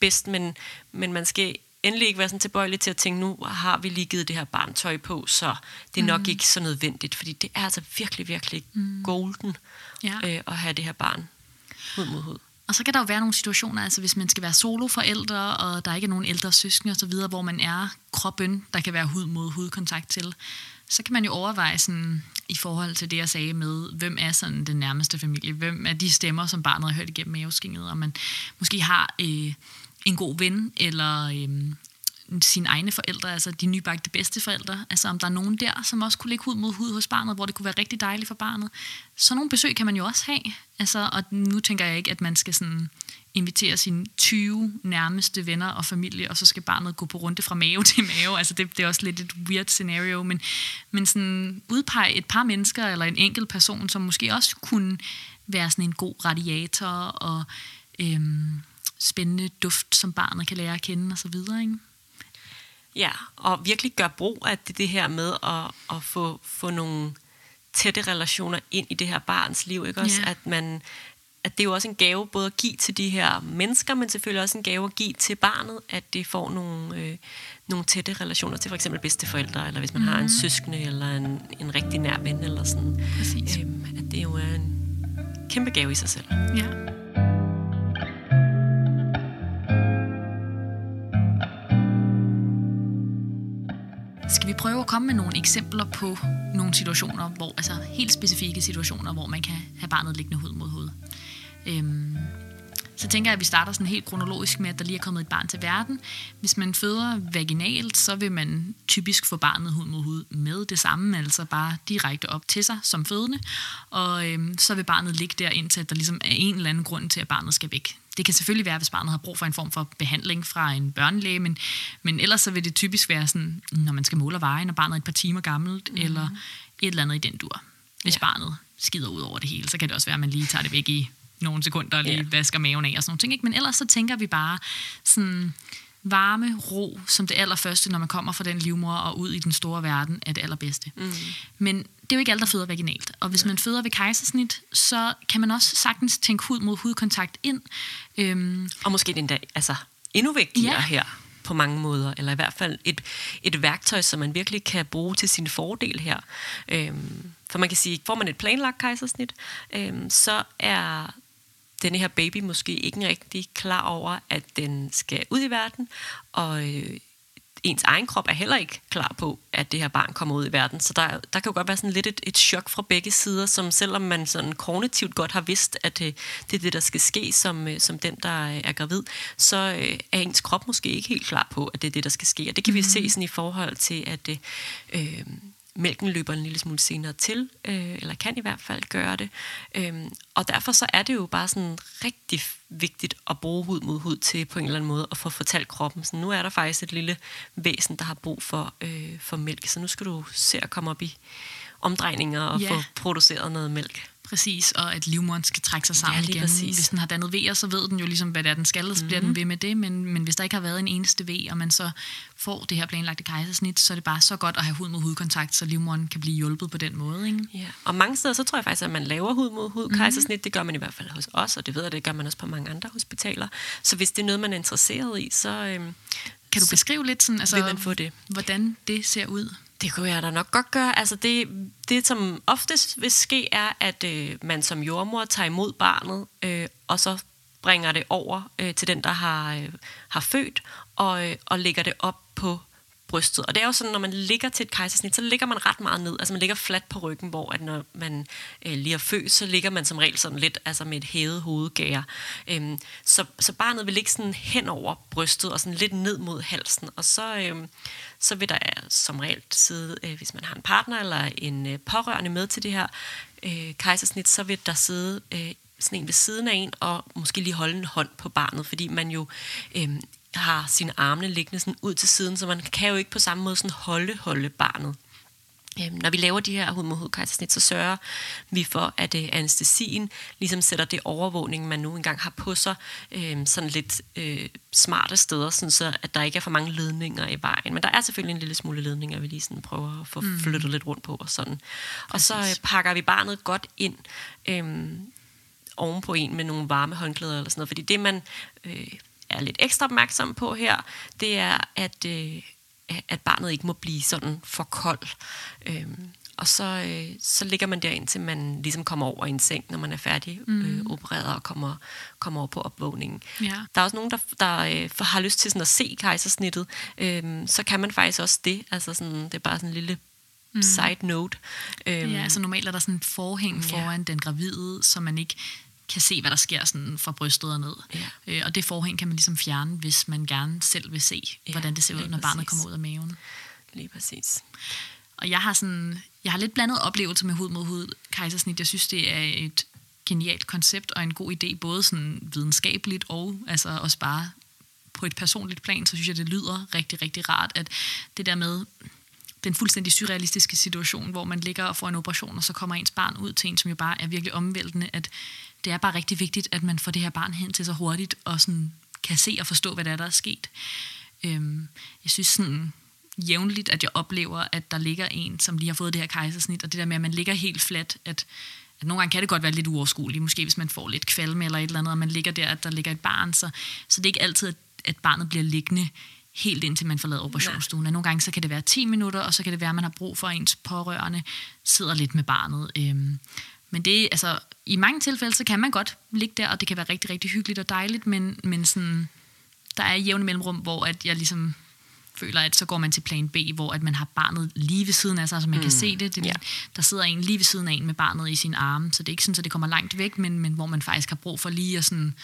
bedst, men, men man skal endelig ikke være sådan tilbøjelig til at tænke, nu har vi lige givet det her barn tøj på, så det er nok mm. ikke så nødvendigt, fordi det er altså virkelig, virkelig mm. golden Ja. øh, at have det her barn hud mod hud. Og så kan der jo være nogle situationer, altså hvis man skal være soloforældre, og der ikke er nogen ældre søskende osv., hvor man er kroppen, der kan være hud mod hud kontakt til, så kan man jo overveje sådan, i forhold til det, jeg sagde med, hvem er sådan den nærmeste familie, hvem er de stemmer, som barnet har hørt igennem maveskinget, og man måske har øh, en god ven, eller øh, sine egne forældre, altså de nybagte bedsteforældre, altså om der er nogen der, som også kunne ligge hud mod hud hos barnet, hvor det kunne være rigtig dejligt for barnet. Så nogle besøg kan man jo også have, altså, og nu tænker jeg ikke, at man skal sådan invitere sine 20 nærmeste venner og familie, og så skal barnet gå på runde fra mave til mave. Altså det, det er også lidt et weird scenario, men, men sådan udpege et par mennesker eller en enkelt person, som måske også kunne være sådan en god radiator og øhm, spændende duft, som barnet kan lære at kende og så videre, ikke? Ja, og virkelig gøre brug af det, det her med at, at få, få nogle tætte relationer ind i det her barns liv. Ikke? Også, Ja. at, man, at det er jo også en gave både at give til de her mennesker, men selvfølgelig også en gave at give til barnet, at det får nogle, øh, nogle tætte relationer til for eksempel bedsteforældre, eller hvis man mm. har en søskende, eller en, en rigtig nær ven, eller sådan. Præcis. Øhm, at det jo er en kæmpe gave i sig selv. Ja. Skal vi prøve at komme med nogle eksempler på nogle situationer, hvor, altså helt specifikke situationer, hvor man kan have barnet liggende hud mod hud? Øhm, så tænker jeg, at vi starter sådan helt kronologisk med, at der lige er kommet et barn til verden. Hvis man føder vaginalt, så vil man typisk få barnet hud mod hud med det samme, altså bare direkte op til sig som fødende. Og øhm, så vil barnet ligge der, indtil at der ligesom er en eller anden grund til, at barnet skal væk. Det kan selvfølgelig være, hvis barnet har brug for en form for behandling fra en børnelæge, men, men ellers så vil det typisk være sådan, når man skal måle og veje, når barnet er et par timer gammelt, mm. eller et eller andet i den dur. Hvis Ja. barnet skider ud over det hele, så kan det også være, at man lige tager det væk i nogle sekunder og lige yeah. vasker maven af og sådan nogle ting. Ikke? Men ellers så tænker vi bare sådan varme, ro, som det allerførste, når man kommer fra den livmor og ud i den store verden, er det allerbedste. Mm. Men det er jo ikke alle, der føder vaginalt. Og hvis man føder ved kejsersnit, så kan man også sagtens tænke hud mod hudkontakt ind. Øhm, Og måske den dag, altså endnu vigtigere ja. Ja. her på mange måder, eller i hvert fald et, et værktøj, som man virkelig kan bruge til sin fordel her. Øhm, for man kan sige, får man et planlagt kejsersnit, øhm, så er denne her baby måske ikke rigtig klar over, at den skal ud i verden, og øh, ens egen krop er heller ikke klar på, at det her barn kommer ud i verden. Så der, der kan jo godt være sådan lidt et, et chok fra begge sider, som selvom man sådan kognitivt godt har vidst, at øh, det er det, der skal ske som, øh, som den, der øh, er gravid, så er ens krop måske ikke helt klar på, at det er det, der skal ske. Og det kan mm. vi se sådan i forhold til, at øh, mælken løber en lille smule senere til, øh, eller kan i hvert fald gøre det. Øhm, og derfor så er det jo bare sådan rigtig vigtigt at bruge hud mod hud til på en eller anden måde at få fortalt kroppen, så nu er der faktisk et lille væsen, der har brug for, øh, for mælk, så nu skal du se at komme op i omdrejninger og Ja. få produceret noget mælk. Præcis, og at livmoderen skal trække sig sammen Ja, igen. præcis. Mhm. Hvis den har dannet vejer, så ved den jo ligesom, hvad det er, den skal, så bliver den ved med det. Men, men hvis der ikke har været en eneste V, og man så får det her planlagte kejsersnit, så er det bare så godt at have hud mod hudkontakt, så livmoderen kan blive hjulpet på den måde. Ikke? Ja. Og mange steder, så tror jeg faktisk, at man laver hud mod hud kejsersnit. Det gør man i hvert fald hos os, og det ved jeg, det gør man også på mange andre hospitaler. Så hvis det er noget, man er interesseret i, så... Øhm, Kan du så beskrive lidt, sådan, altså, vil man få det. hvordan det ser ud? Det kunne jeg da nok godt gøre. Altså det, det som oftest vil ske, er, at øh, man som jordmor tager imod barnet, øh, og så bringer det over øh, til den, der har, øh, har født, og, øh, og lægger det op på brystet. Og det er jo sådan, når man ligger til et kejsersnit, så ligger man ret meget ned. Altså man ligger fladt på ryggen, hvor at når man øh, lige er født, så ligger man som regel sådan lidt altså med et hævet hovedgær. Øhm, så, så barnet vil ligge sådan hen over brystet og sådan lidt ned mod halsen. Og så, øhm, så vil der som regel sidde, øh, hvis man har en partner eller en øh, pårørende med til det her øh, kejsersnit, så vil der sidde øh, sådan en ved siden af en, og måske lige holde en hånd på barnet, fordi man jo øh, har sine armene liggende sådan ud til siden, så man kan jo ikke på samme måde sådan holde, holde barnet. Øhm, når vi laver de her hud mod hud kejsersnit, så sørger vi for, at øh, anestesien ligesom sætter det overvågning, man nu engang har på sig, øh, sådan lidt øh, smarte steder, sådan så at der ikke er for mange ledninger i vejen. Men der er selvfølgelig en lille smule ledninger, vi lige sådan prøver at få mm. flyttet lidt rundt på og sådan. Og så øh, pakker vi barnet godt ind øh, oven på en med nogle varme håndklæder eller sådan noget, fordi det man øh, er lidt ekstra opmærksom på her, det er, at, øh, at barnet ikke må blive sådan for kold. Øhm, og så, øh, så ligger man der indtil man ligesom kommer over i en seng, når man er færdig mm. øh, opereret og kommer, kommer over på opvågningen. Ja. Der er også nogen, der, der øh, har lyst til sådan at se kejsersnittet. Øhm, så kan man faktisk også det. Altså sådan, det er bare sådan en lille mm. side note. Øhm, ja, altså normalt er der sådan et forhæng foran ja. den gravide, så man ikke kan se, hvad der sker sådan fra brystet og ned. Ja. Øh, og det forhæng kan man ligesom fjerne, hvis man gerne selv vil se, ja, hvordan det ser ud, når barnet præcis. kommer ud af maven. Lige præcis. Og jeg har, sådan, jeg har lidt blandet oplevelse med hud mod hud kejsersnit. Jeg synes, det er et genialt koncept og en god idé, både sådan videnskabeligt og altså også bare på et personligt plan, så synes jeg, det lyder rigtig, rigtig rart, at det der med den fuldstændig surrealistiske situation, hvor man ligger og får en operation, og så kommer ens barn ud til en, som jo bare er virkelig omvæltende, at det er bare rigtig vigtigt, at man får det her barn hen til så hurtigt, og sådan kan se og forstå, hvad der er, der er sket. Øhm, jeg synes sådan jævnligt, at jeg oplever, at der ligger en, som lige har fået det her kejsersnit, og det der med, at man ligger helt fladt, at, at nogle gange kan det godt være lidt uoverskueligt, måske hvis man får lidt kvalme eller et eller andet, og man ligger der, at der ligger et barn, så, så det er ikke altid, at barnet bliver liggende helt indtil man forlader operationsstuen. Nogle gange så kan det være 10 minutter, og så kan det være, at man har brug for, at ens pårørende sidder lidt med barnet. Øhm, men det, altså, i mange tilfælde, så kan man godt ligge der, og det kan være rigtig, rigtig hyggeligt og dejligt, men, men sådan, der er jævne mellemrum, hvor at jeg ligesom føler, at så går man til plan B, hvor at man har barnet lige ved siden af sig, så man mm. kan se det. det ja. Der sidder en lige ved siden af en med barnet i sin arme, så det er ikke sådan, at det kommer langt væk, men, men hvor man faktisk har brug for lige at sådan,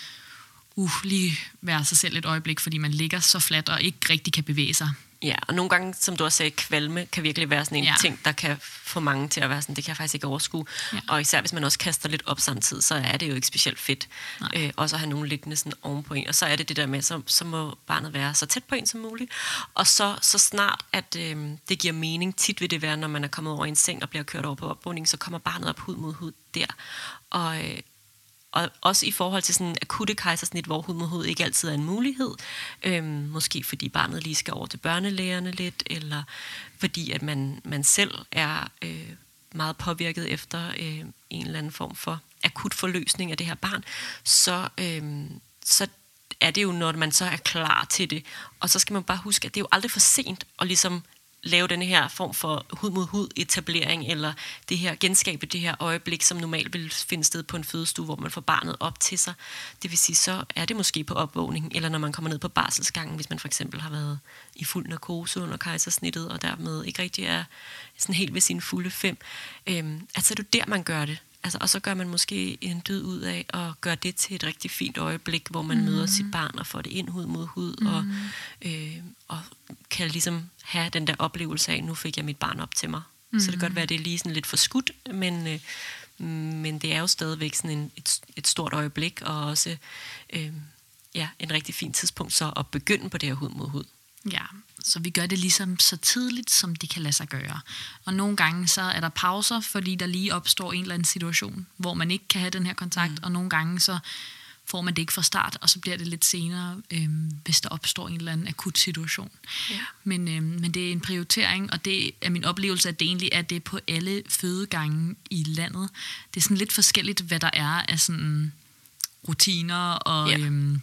uh, lige være sig selv et øjeblik, fordi man ligger så fladt og ikke rigtig kan bevæge sig. Ja, og nogle gange, som du også sagde, kvalme kan virkelig være sådan en ja. ting, der kan få mange til at være sådan, det kan jeg faktisk ikke overskue. Ja. Og især hvis man også kaster lidt op samtidig, så er det jo ikke specielt fedt. Øh, også at have nogen liggende sådan oven på en. Og så er det det der med, så, så må barnet være så tæt på en som muligt. Og så, så snart, at øh, det giver mening, tit vil det være, når man er kommet over i en seng og bliver kørt over på opvågning, så kommer barnet op hud mod hud der. Og, øh, og også i forhold til sådan akutte kejsersnit, hvor hud mod hud ikke altid er en mulighed. Øhm, måske fordi barnet lige skal over til børnelægerne lidt, eller fordi at man, man selv er øh, meget påvirket efter øh, en eller anden form for akut forløsning af det her barn, så, øh, så er det jo, når man så er klar til det. Og så skal man bare huske, at det er jo aldrig for sent at ligesom lave den her form for hud mod hud etablering, eller det her genskabe det her øjeblik, som normalt vil finde sted på en fødestue, hvor man får barnet op til sig. Det vil sige, så er det måske på opvågning, eller når man kommer ned på barselsgangen, hvis man for eksempel har været i fuld narkose under kejsersnittet, og dermed ikke rigtig er sådan helt ved sine fulde fem. Øhm, altså det er der, man gør det. Altså, og så gør man måske en død ud af at gøre det til et rigtig fint øjeblik, hvor man mm. møder sit barn og får det ind hud mod hud, mm. og, øh, og kan ligesom have den der oplevelse af, nu fik jeg mit barn op til mig. Mm. Så det kan godt være, at det er lige sådan lidt for skudt, men, øh, men det er jo stadigvæk sådan en, et, et stort øjeblik, og også øh, ja, en rigtig fin tidspunkt så at begynde på det her hud mod hud. Ja, så vi gør det ligesom så tidligt, som det kan lade sig gøre. Og nogle gange så er der pauser, fordi der lige opstår en eller anden situation, hvor man ikke kan have den her kontakt, mm. og nogle gange så får man det ikke fra start, og så bliver det lidt senere, øhm, hvis der opstår en eller anden akut situation. Ja. Men, øhm, men det er en prioritering, og det er min oplevelse, at det egentlig er det på alle fødegange i landet. Det er sådan lidt forskelligt, hvad der er af sådan rutiner og... Ja. Øhm,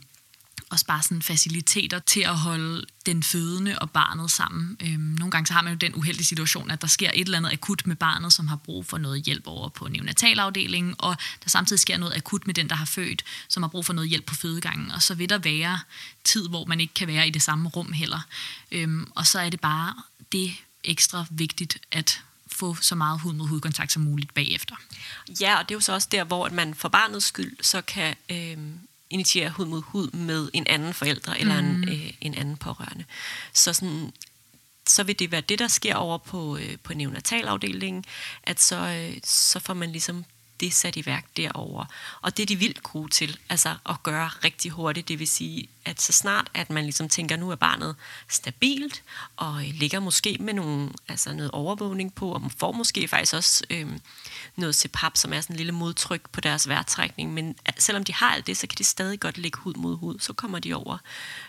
også bare sådan faciliteter til at holde den fødende og barnet sammen. Øhm, nogle gange så har man jo den uheldige situation, at der sker et eller andet akut med barnet, som har brug for noget hjælp over på neonatalafdelingen, og der samtidig sker noget akut med den, der har født, som har brug for noget hjælp på fødegangen. Og så vil der være tid, hvor man ikke kan være i det samme rum heller. Øhm, og så er det bare det ekstra vigtigt, at få så meget hud mod hudkontakt som muligt bagefter. Ja, og det er jo så også der, hvor man for barnets skyld så kan øh, initiere hud mod hud med en anden forælder eller mm. en, øh, en anden pårørende. Så sådan, så vil det være det, der sker over på, øh, på neonatalafdelingen, at så, øh, så får man ligesom det sat i værk derover. Og det er de vildt gode til, altså at gøre rigtig hurtigt. Det vil sige, at så snart at man ligesom tænker, nu er barnet stabilt, og ligger måske med nogle, altså noget overvågning på, og man får måske faktisk også øh, noget CPAP, som er sådan en lille modtryk på deres vejrtrækning. Men selvom de har alt det, så kan de stadig godt ligge hud mod hud. Så kommer de over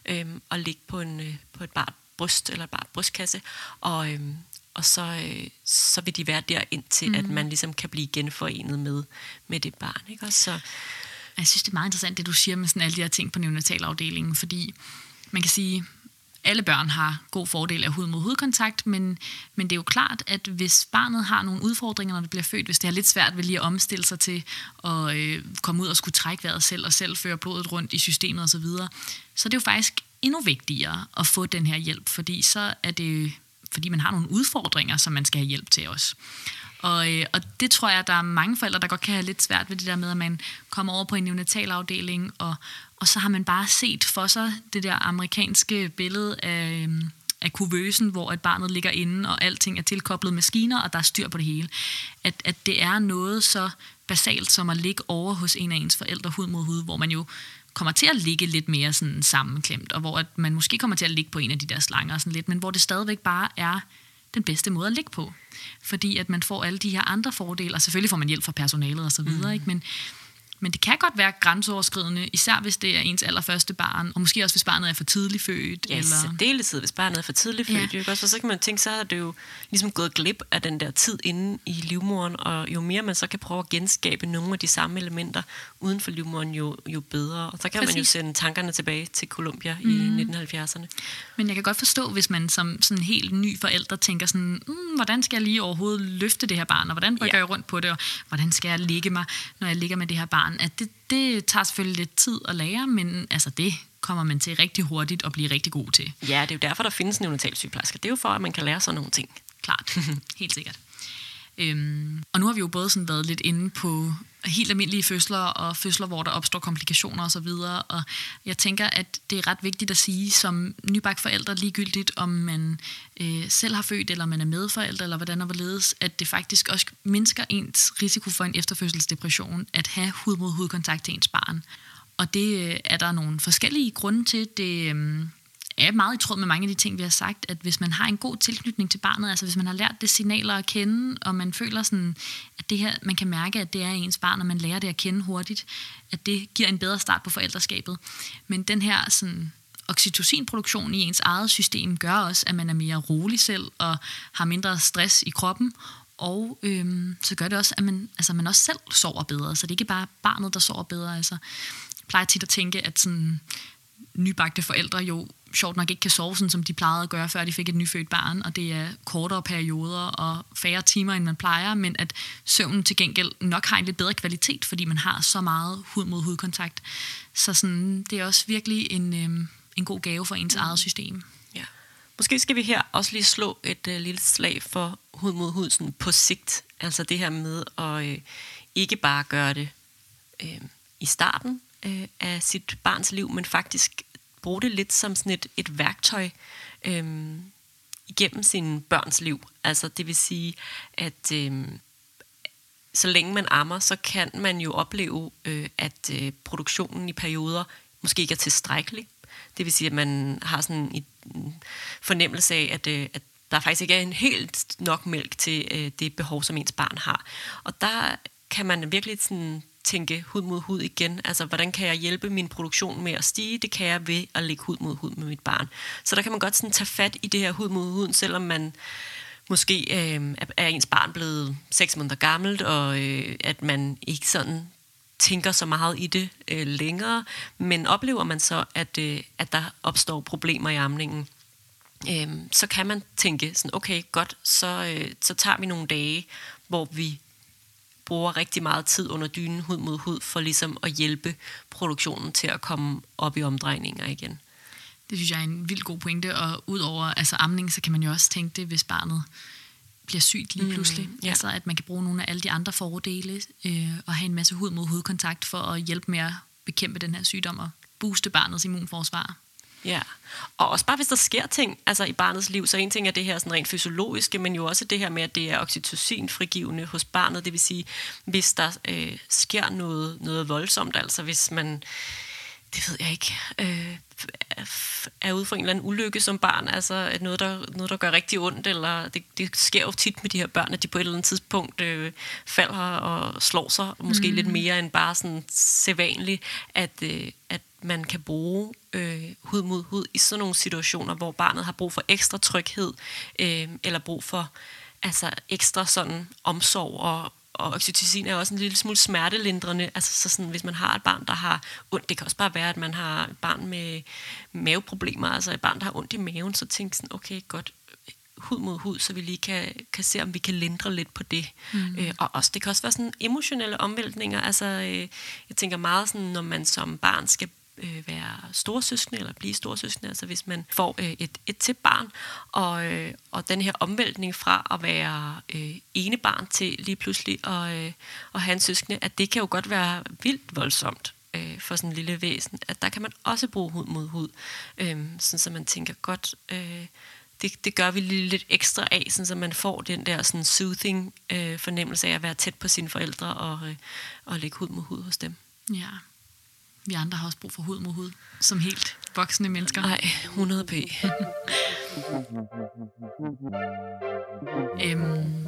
øh, og ligge på, en, øh, på et bart bryst eller bare brystkasse, og, øhm, og så, øh, så vil de være der indtil, mm. at man ligesom kan blive genforenet med, med det barn. Ikke? Og så, jeg synes, det er meget interessant, det du siger med sådan alle de her ting på neonatalafdelingen, fordi man kan sige, alle børn har god fordel af hud mod hudkontakt, men, men det er jo klart, at hvis barnet har nogle udfordringer, når det bliver født, hvis det har lidt svært ved lige at omstille sig til at øh, komme ud og skulle trække vejret selv, og selv føre blodet rundt i systemet osv., så, videre, så er det jo faktisk endnu vigtigere at få den her hjælp, fordi så er det fordi man har nogle udfordringer, som man skal have hjælp til også. Og, øh, og det tror jeg, der er mange forældre, der godt kan have lidt svært ved det der med, at man kommer over på en neonatalafdeling, og, og så har man bare set for sig det der amerikanske billede af, øhm, af kuvøsen, hvor et barnet ligger inde, og alting er tilkoblet maskiner, og der er styr på det hele. At, at det er noget så basalt som at ligge over hos en af ens forældre hud mod hud, hvor man jo kommer til at ligge lidt mere sådan sammenklemt, og hvor at man måske kommer til at ligge på en af de der slanger sådan lidt, men hvor det stadigvæk bare er den bedste måde at ligge på. Fordi at man får alle de her andre fordele, og selvfølgelig får man hjælp fra personalet og så videre, mm. ikke? Men, men det kan godt være grænseoverskridende, især hvis det er ens allerførste barn, og måske også hvis barnet er for tidligt født. Ja, eller... særdeleshed, hvis barnet er for tidligt født. Ja. Ikke? Også, så kan man tænke, så er det jo ligesom gået glip af den der tid inde i livmoderen, og jo mere man så kan prøve at genskabe nogle af de samme elementer uden for livmoderen, jo, jo bedre. Og så kan Præcis. man jo sende tankerne tilbage til Columbia mm. i 1970'erne. Men jeg kan godt forstå, hvis man som sådan helt ny forælder tænker sådan, mm, hvordan skal jeg lige overhovedet løfte det her barn, og hvordan rykker ja. jeg rundt på det, og hvordan skal jeg ligge mig, når jeg ligger med det her barn barn, at det, det tager selvfølgelig lidt tid at lære, men altså det kommer man til rigtig hurtigt at blive rigtig god til. Ja, det er jo derfor, der findes neonatalsygeplejersker. Det er jo for, at man kan lære sådan nogle ting. Klart, helt sikkert. Øhm, og nu har vi jo både sådan været lidt inde på helt almindelige fødsler og fødsler, hvor der opstår komplikationer osv. Og, og jeg tænker, at det er ret vigtigt at sige som nybagt forældre, ligegyldigt om man øh, selv har født, eller man er medforælder, eller hvordan og hvorledes, at det faktisk også mindsker ens risiko for en efterfødselsdepression at have hud mod hud kontakt til ens barn. Og det øh, er der nogle forskellige grunde til. Det, øh, er meget i tråd med mange af de ting, vi har sagt, at hvis man har en god tilknytning til barnet, altså hvis man har lært det signaler at kende, og man føler sådan, at det her, man kan mærke, at det er ens barn, og man lærer det at kende hurtigt, at det giver en bedre start på forældreskabet. Men den her sådan, oxytocinproduktion i ens eget system gør også, at man er mere rolig selv, og har mindre stress i kroppen, og øhm, så gør det også, at man, altså, man også selv sover bedre, så det er ikke bare barnet, der sover bedre. Altså, jeg plejer tit at tænke, at sådan, nybagte forældre jo sjovt nok ikke kan sove, sådan som de plejede at gøre, før de fik et nyfødt barn, og det er kortere perioder og færre timer, end man plejer, men at søvnen til gengæld nok har en lidt bedre kvalitet, fordi man har så meget hud mod hudkontakt. Så sådan, det er også virkelig en, øh, en god gave for ens mm. eget system. Ja. Måske skal vi her også lige slå et øh, lille slag for hud mod hud sådan på sigt. Altså det her med at øh, ikke bare gøre det øh, i starten øh, af sit barns liv, men faktisk bruge det lidt som sådan et, et værktøj øh, igennem sin børns liv. Altså det vil sige, at øh, så længe man ammer, så kan man jo opleve, øh, at øh, produktionen i perioder måske ikke er tilstrækkelig. Det vil sige, at man har sådan en fornemmelse af, at, øh, at der faktisk ikke er en helt nok mælk til øh, det behov, som ens barn har. Og der kan man virkelig sådan tænke hud mod hud igen. Altså, hvordan kan jeg hjælpe min produktion med at stige? Det kan jeg ved at lægge hud mod hud med mit barn. Så der kan man godt sådan tage fat i det her hud mod hud, selvom man måske øh, er ens barn blevet seks måneder gammelt, og øh, at man ikke sådan tænker så meget i det øh, længere, men oplever man så, at, øh, at der opstår problemer i amningen, øh, så kan man tænke sådan, okay, godt, så, øh, så tager vi nogle dage, hvor vi bruger rigtig meget tid under dynen hud mod hud, for ligesom at hjælpe produktionen til at komme op i omdrejninger igen. Det synes jeg er en vild god pointe, og udover altså amning, så kan man jo også tænke det, hvis barnet bliver sygt lige pludselig. Mm, ja. Altså at man kan bruge nogle af alle de andre fordele, øh, og have en masse hud mod hudkontakt for at hjælpe med at bekæmpe den her sygdom og booste barnets immunforsvar. Ja, og også bare hvis der sker ting altså i barnets liv, så en ting er det her sådan rent fysiologiske, men jo også det her med, at det er oxytocin-frigivende hos barnet, det vil sige, hvis der øh, sker noget, noget voldsomt, altså hvis man, det ved jeg ikke, øh, er ude for en eller anden ulykke som barn, altså noget, der, noget, der gør rigtig ondt, eller det, det sker jo tit med de her børn, at de på et eller andet tidspunkt øh, falder og slår sig, måske mm. lidt mere end bare sådan sædvanligt, at, øh, at man kan bruge øh, hud mod hud i sådan nogle situationer, hvor barnet har brug for ekstra tryghed, øh, eller brug for altså ekstra sådan omsorg og, og oxytocin er også en lille smule smertelindrende. Altså så sådan, hvis man har et barn, der har ondt, det kan også bare være, at man har et barn med maveproblemer, altså et barn, der har ondt i maven, så tænk sådan, okay, godt, hud mod hud, så vi lige kan, kan se, om vi kan lindre lidt på det. Mm. Øh, og også, det kan også være sådan emotionelle omvæltninger. Altså, øh, jeg tænker meget sådan, når man som barn skal øh, være storsøskende eller blive storsøskende, altså hvis man får øh, et, et til barn, og, øh, og den her omvæltning fra at være øh, ene barn til lige pludselig at, øh, at have en søskende, at det kan jo godt være vildt voldsomt øh, for sådan en lille væsen, at der kan man også bruge hud mod hud, øh, sådan så man tænker godt... Øh, det, det gør vi lige lidt ekstra af, sådan så man får den der sådan soothing øh, fornemmelse af at være tæt på sine forældre og, øh, og lægge hud mod hud hos dem. Ja, vi andre har også brug for hud mod hud, som helt voksne mennesker. Nej, 100 p. øhm,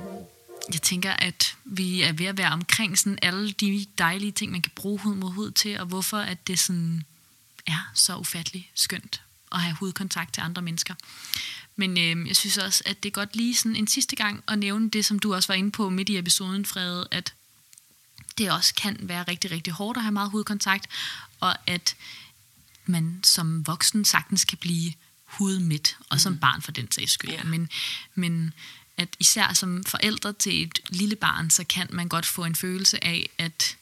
jeg tænker, at vi er ved at være omkring sådan alle de dejlige ting, man kan bruge hud mod hud til, og hvorfor at det sådan er så ufatteligt skønt at have hudkontakt til andre mennesker. Men øh, jeg synes også, at det er godt lige sådan en sidste gang at nævne det, som du også var inde på midt i episoden, Frede, at det også kan være rigtig, rigtig hårdt at have meget hudkontakt, og at man som voksen sagtens kan blive hudmidt, og mm. som barn for den sags skyld. Yeah. Men, men at især som forældre til et lille barn, så kan man godt få en følelse af, at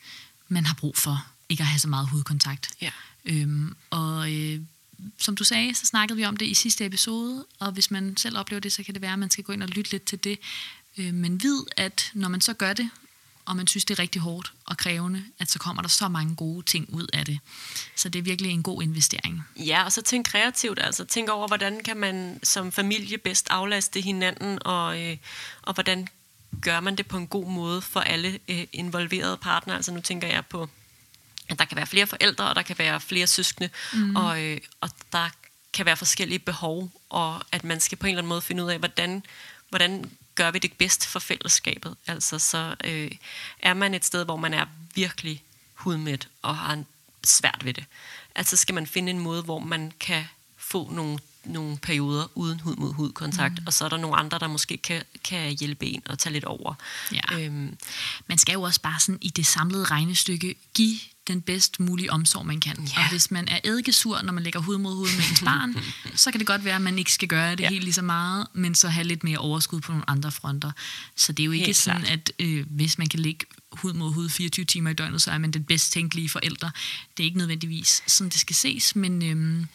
man har brug for ikke at have så meget hudkontakt. Yeah. Øhm, og øh, som du sagde, så snakkede vi om det i sidste episode, og hvis man selv oplever det, så kan det være, at man skal gå ind og lytte lidt til det. Øh, men vid, at når man så gør det, og man synes, det er rigtig hårdt og krævende, at så kommer der så mange gode ting ud af det. Så det er virkelig en god investering. Ja, og så tænk kreativt. Altså tænk over, hvordan kan man som familie bedst aflaste hinanden, og, øh, og hvordan gør man det på en god måde for alle øh, involverede partnere. Altså nu tænker jeg på, at der kan være flere forældre, og der kan være flere søskende, mm. og, øh, og der kan være forskellige behov, og at man skal på en eller anden måde finde ud af, hvordan, hvordan gør vi det bedst for fællesskabet. Altså så øh, er man et sted, hvor man er virkelig hudmæt og har en svært ved det. Altså skal man finde en måde, hvor man kan få nogle, nogle perioder uden hud mod hud kontakt, mm. og så er der nogle andre, der måske kan, kan hjælpe en og tage lidt over. Ja. Øhm. Man skal jo også bare sådan i det samlede regnestykke give den bedst mulige omsorg, man kan. Ja. Og hvis man er eddikesur, når man lægger hud mod hud med ens barn, så kan det godt være, at man ikke skal gøre det ja. helt lige så meget, men så have lidt mere overskud på nogle andre fronter. Så det er jo ikke helt sådan, klart. at øh, hvis man kan lægge hud mod hud 24 timer i døgnet, så er man den bedst tænkelige forældre. Det er ikke nødvendigvis sådan, det skal ses, men øh,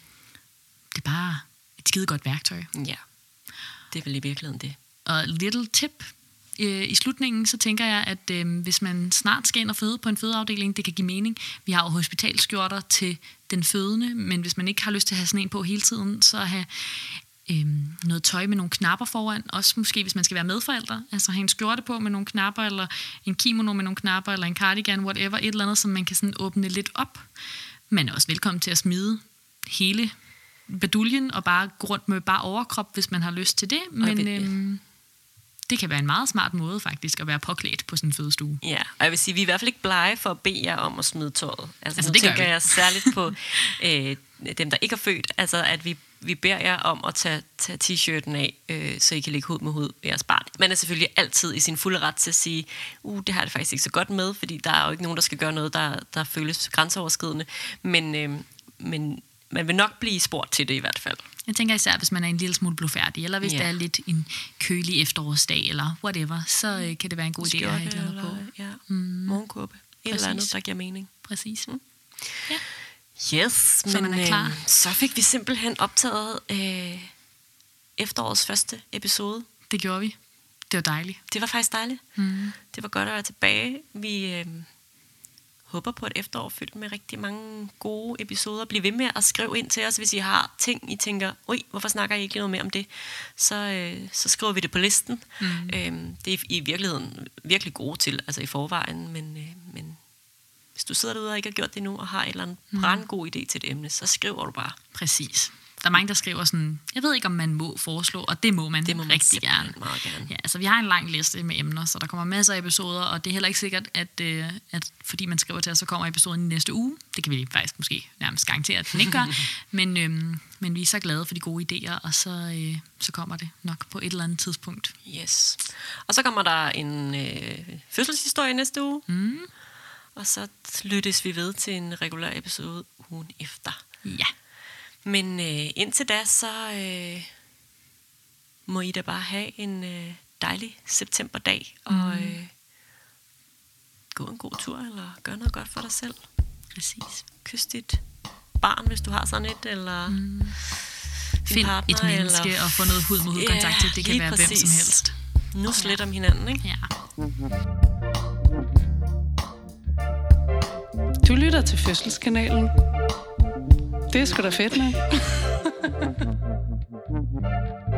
det er bare et skide godt værktøj. Ja, det er vel i virkeligheden det. Og little tip øh, i slutningen, så tænker jeg, at øh, hvis man snart skal ind og føde på en fødeafdeling, det kan give mening. Vi har jo hospitalskjorter til den fødende, men hvis man ikke har lyst til at have sådan en på hele tiden, så have øh, noget tøj med nogle knapper foran. Også måske, hvis man skal være medforældre. Altså have en skjorte på med nogle knapper, eller en kimono med nogle knapper, eller en cardigan, whatever. Et eller andet, som man kan sådan åbne lidt op. Man er også velkommen til at smide hele baduljen og bare gå rundt med bare overkrop, hvis man har lyst til det. Men, øh, det kan være en meget smart måde faktisk at være påklædt på sådan en fødestue. Ja, og jeg vil sige, vi er i hvert fald ikke blege for at bede jer om at smide tøjet. Altså, altså det tænker jeg særligt på øh, dem, der ikke er født. Altså, at vi vi beder jer om at tage, tage t-shirten af, øh, så I kan lægge hud med hud med jeres barn. Man er selvfølgelig altid i sin fulde ret til at sige, uh, det har jeg det faktisk ikke så godt med, fordi der er jo ikke nogen, der skal gøre noget, der, der føles grænseoverskridende. Men, øh, men man vil nok blive spurgt til det i hvert fald. Jeg tænker især, hvis man er en lille smule blufærdig, eller hvis Ja. det er lidt en kølig efterårsdag, eller whatever, så øh, kan det være en god idé at have et eller andet på. ja, mm. morgenkåbe. Et eller andet, Præcis. der giver mening. Præcis. Yes, Så men er klar. Øh, så fik vi simpelthen optaget øh, efterårets første episode. Det gjorde vi. Det var dejligt. Det var faktisk dejligt. Mm. Det var godt at være tilbage. Vi øh, håber på et efterår fyldt med rigtig mange gode episoder. Bliv ved med at skrive ind til os, hvis I har ting, I tænker, ui, hvorfor snakker I ikke noget mere om det? Så, øh, så skriver vi det på listen. Mm. Øh, det er I virkeligheden virkelig gode til, altså i forvejen, men, øh, men hvis du sidder derude og ikke har gjort det endnu, og har en eller anden mm. brandgod idé til et emne, så skriver du bare. Præcis. Der er mange, der skriver sådan, jeg ved ikke, om man må foreslå, og det må man, Det må man rigtig gerne. meget gerne. Ja, altså vi har en lang liste med emner, så der kommer masser af episoder, og det er heller ikke sikkert, at, øh, at fordi man skriver til os, så kommer episoden i næste uge. Det kan vi faktisk måske nærmest garantere, at den ikke gør. men, øhm, men vi er så glade for de gode idéer, og så, øh, så kommer det nok på et eller andet tidspunkt. Yes. Og så kommer der en øh, fødselshistorie næste uge. Mm. Og så lyttes vi ved til en regulær episode ugen efter. Ja, Men øh, indtil da, så øh, må I da bare have en øh, dejlig septemberdag. Og øh, gå en god tur, eller gøre noget godt for dig selv. præcis. Kys dit barn, hvis du har sådan et, eller mm. Find et menneske og få noget hud mod hud kontakt til. Det kan være hvem som præcis. helst. Nus lidt om hinanden, ikke? Ja. Du lytter til Fødselskanalen. Det er sgu da fedt, nok.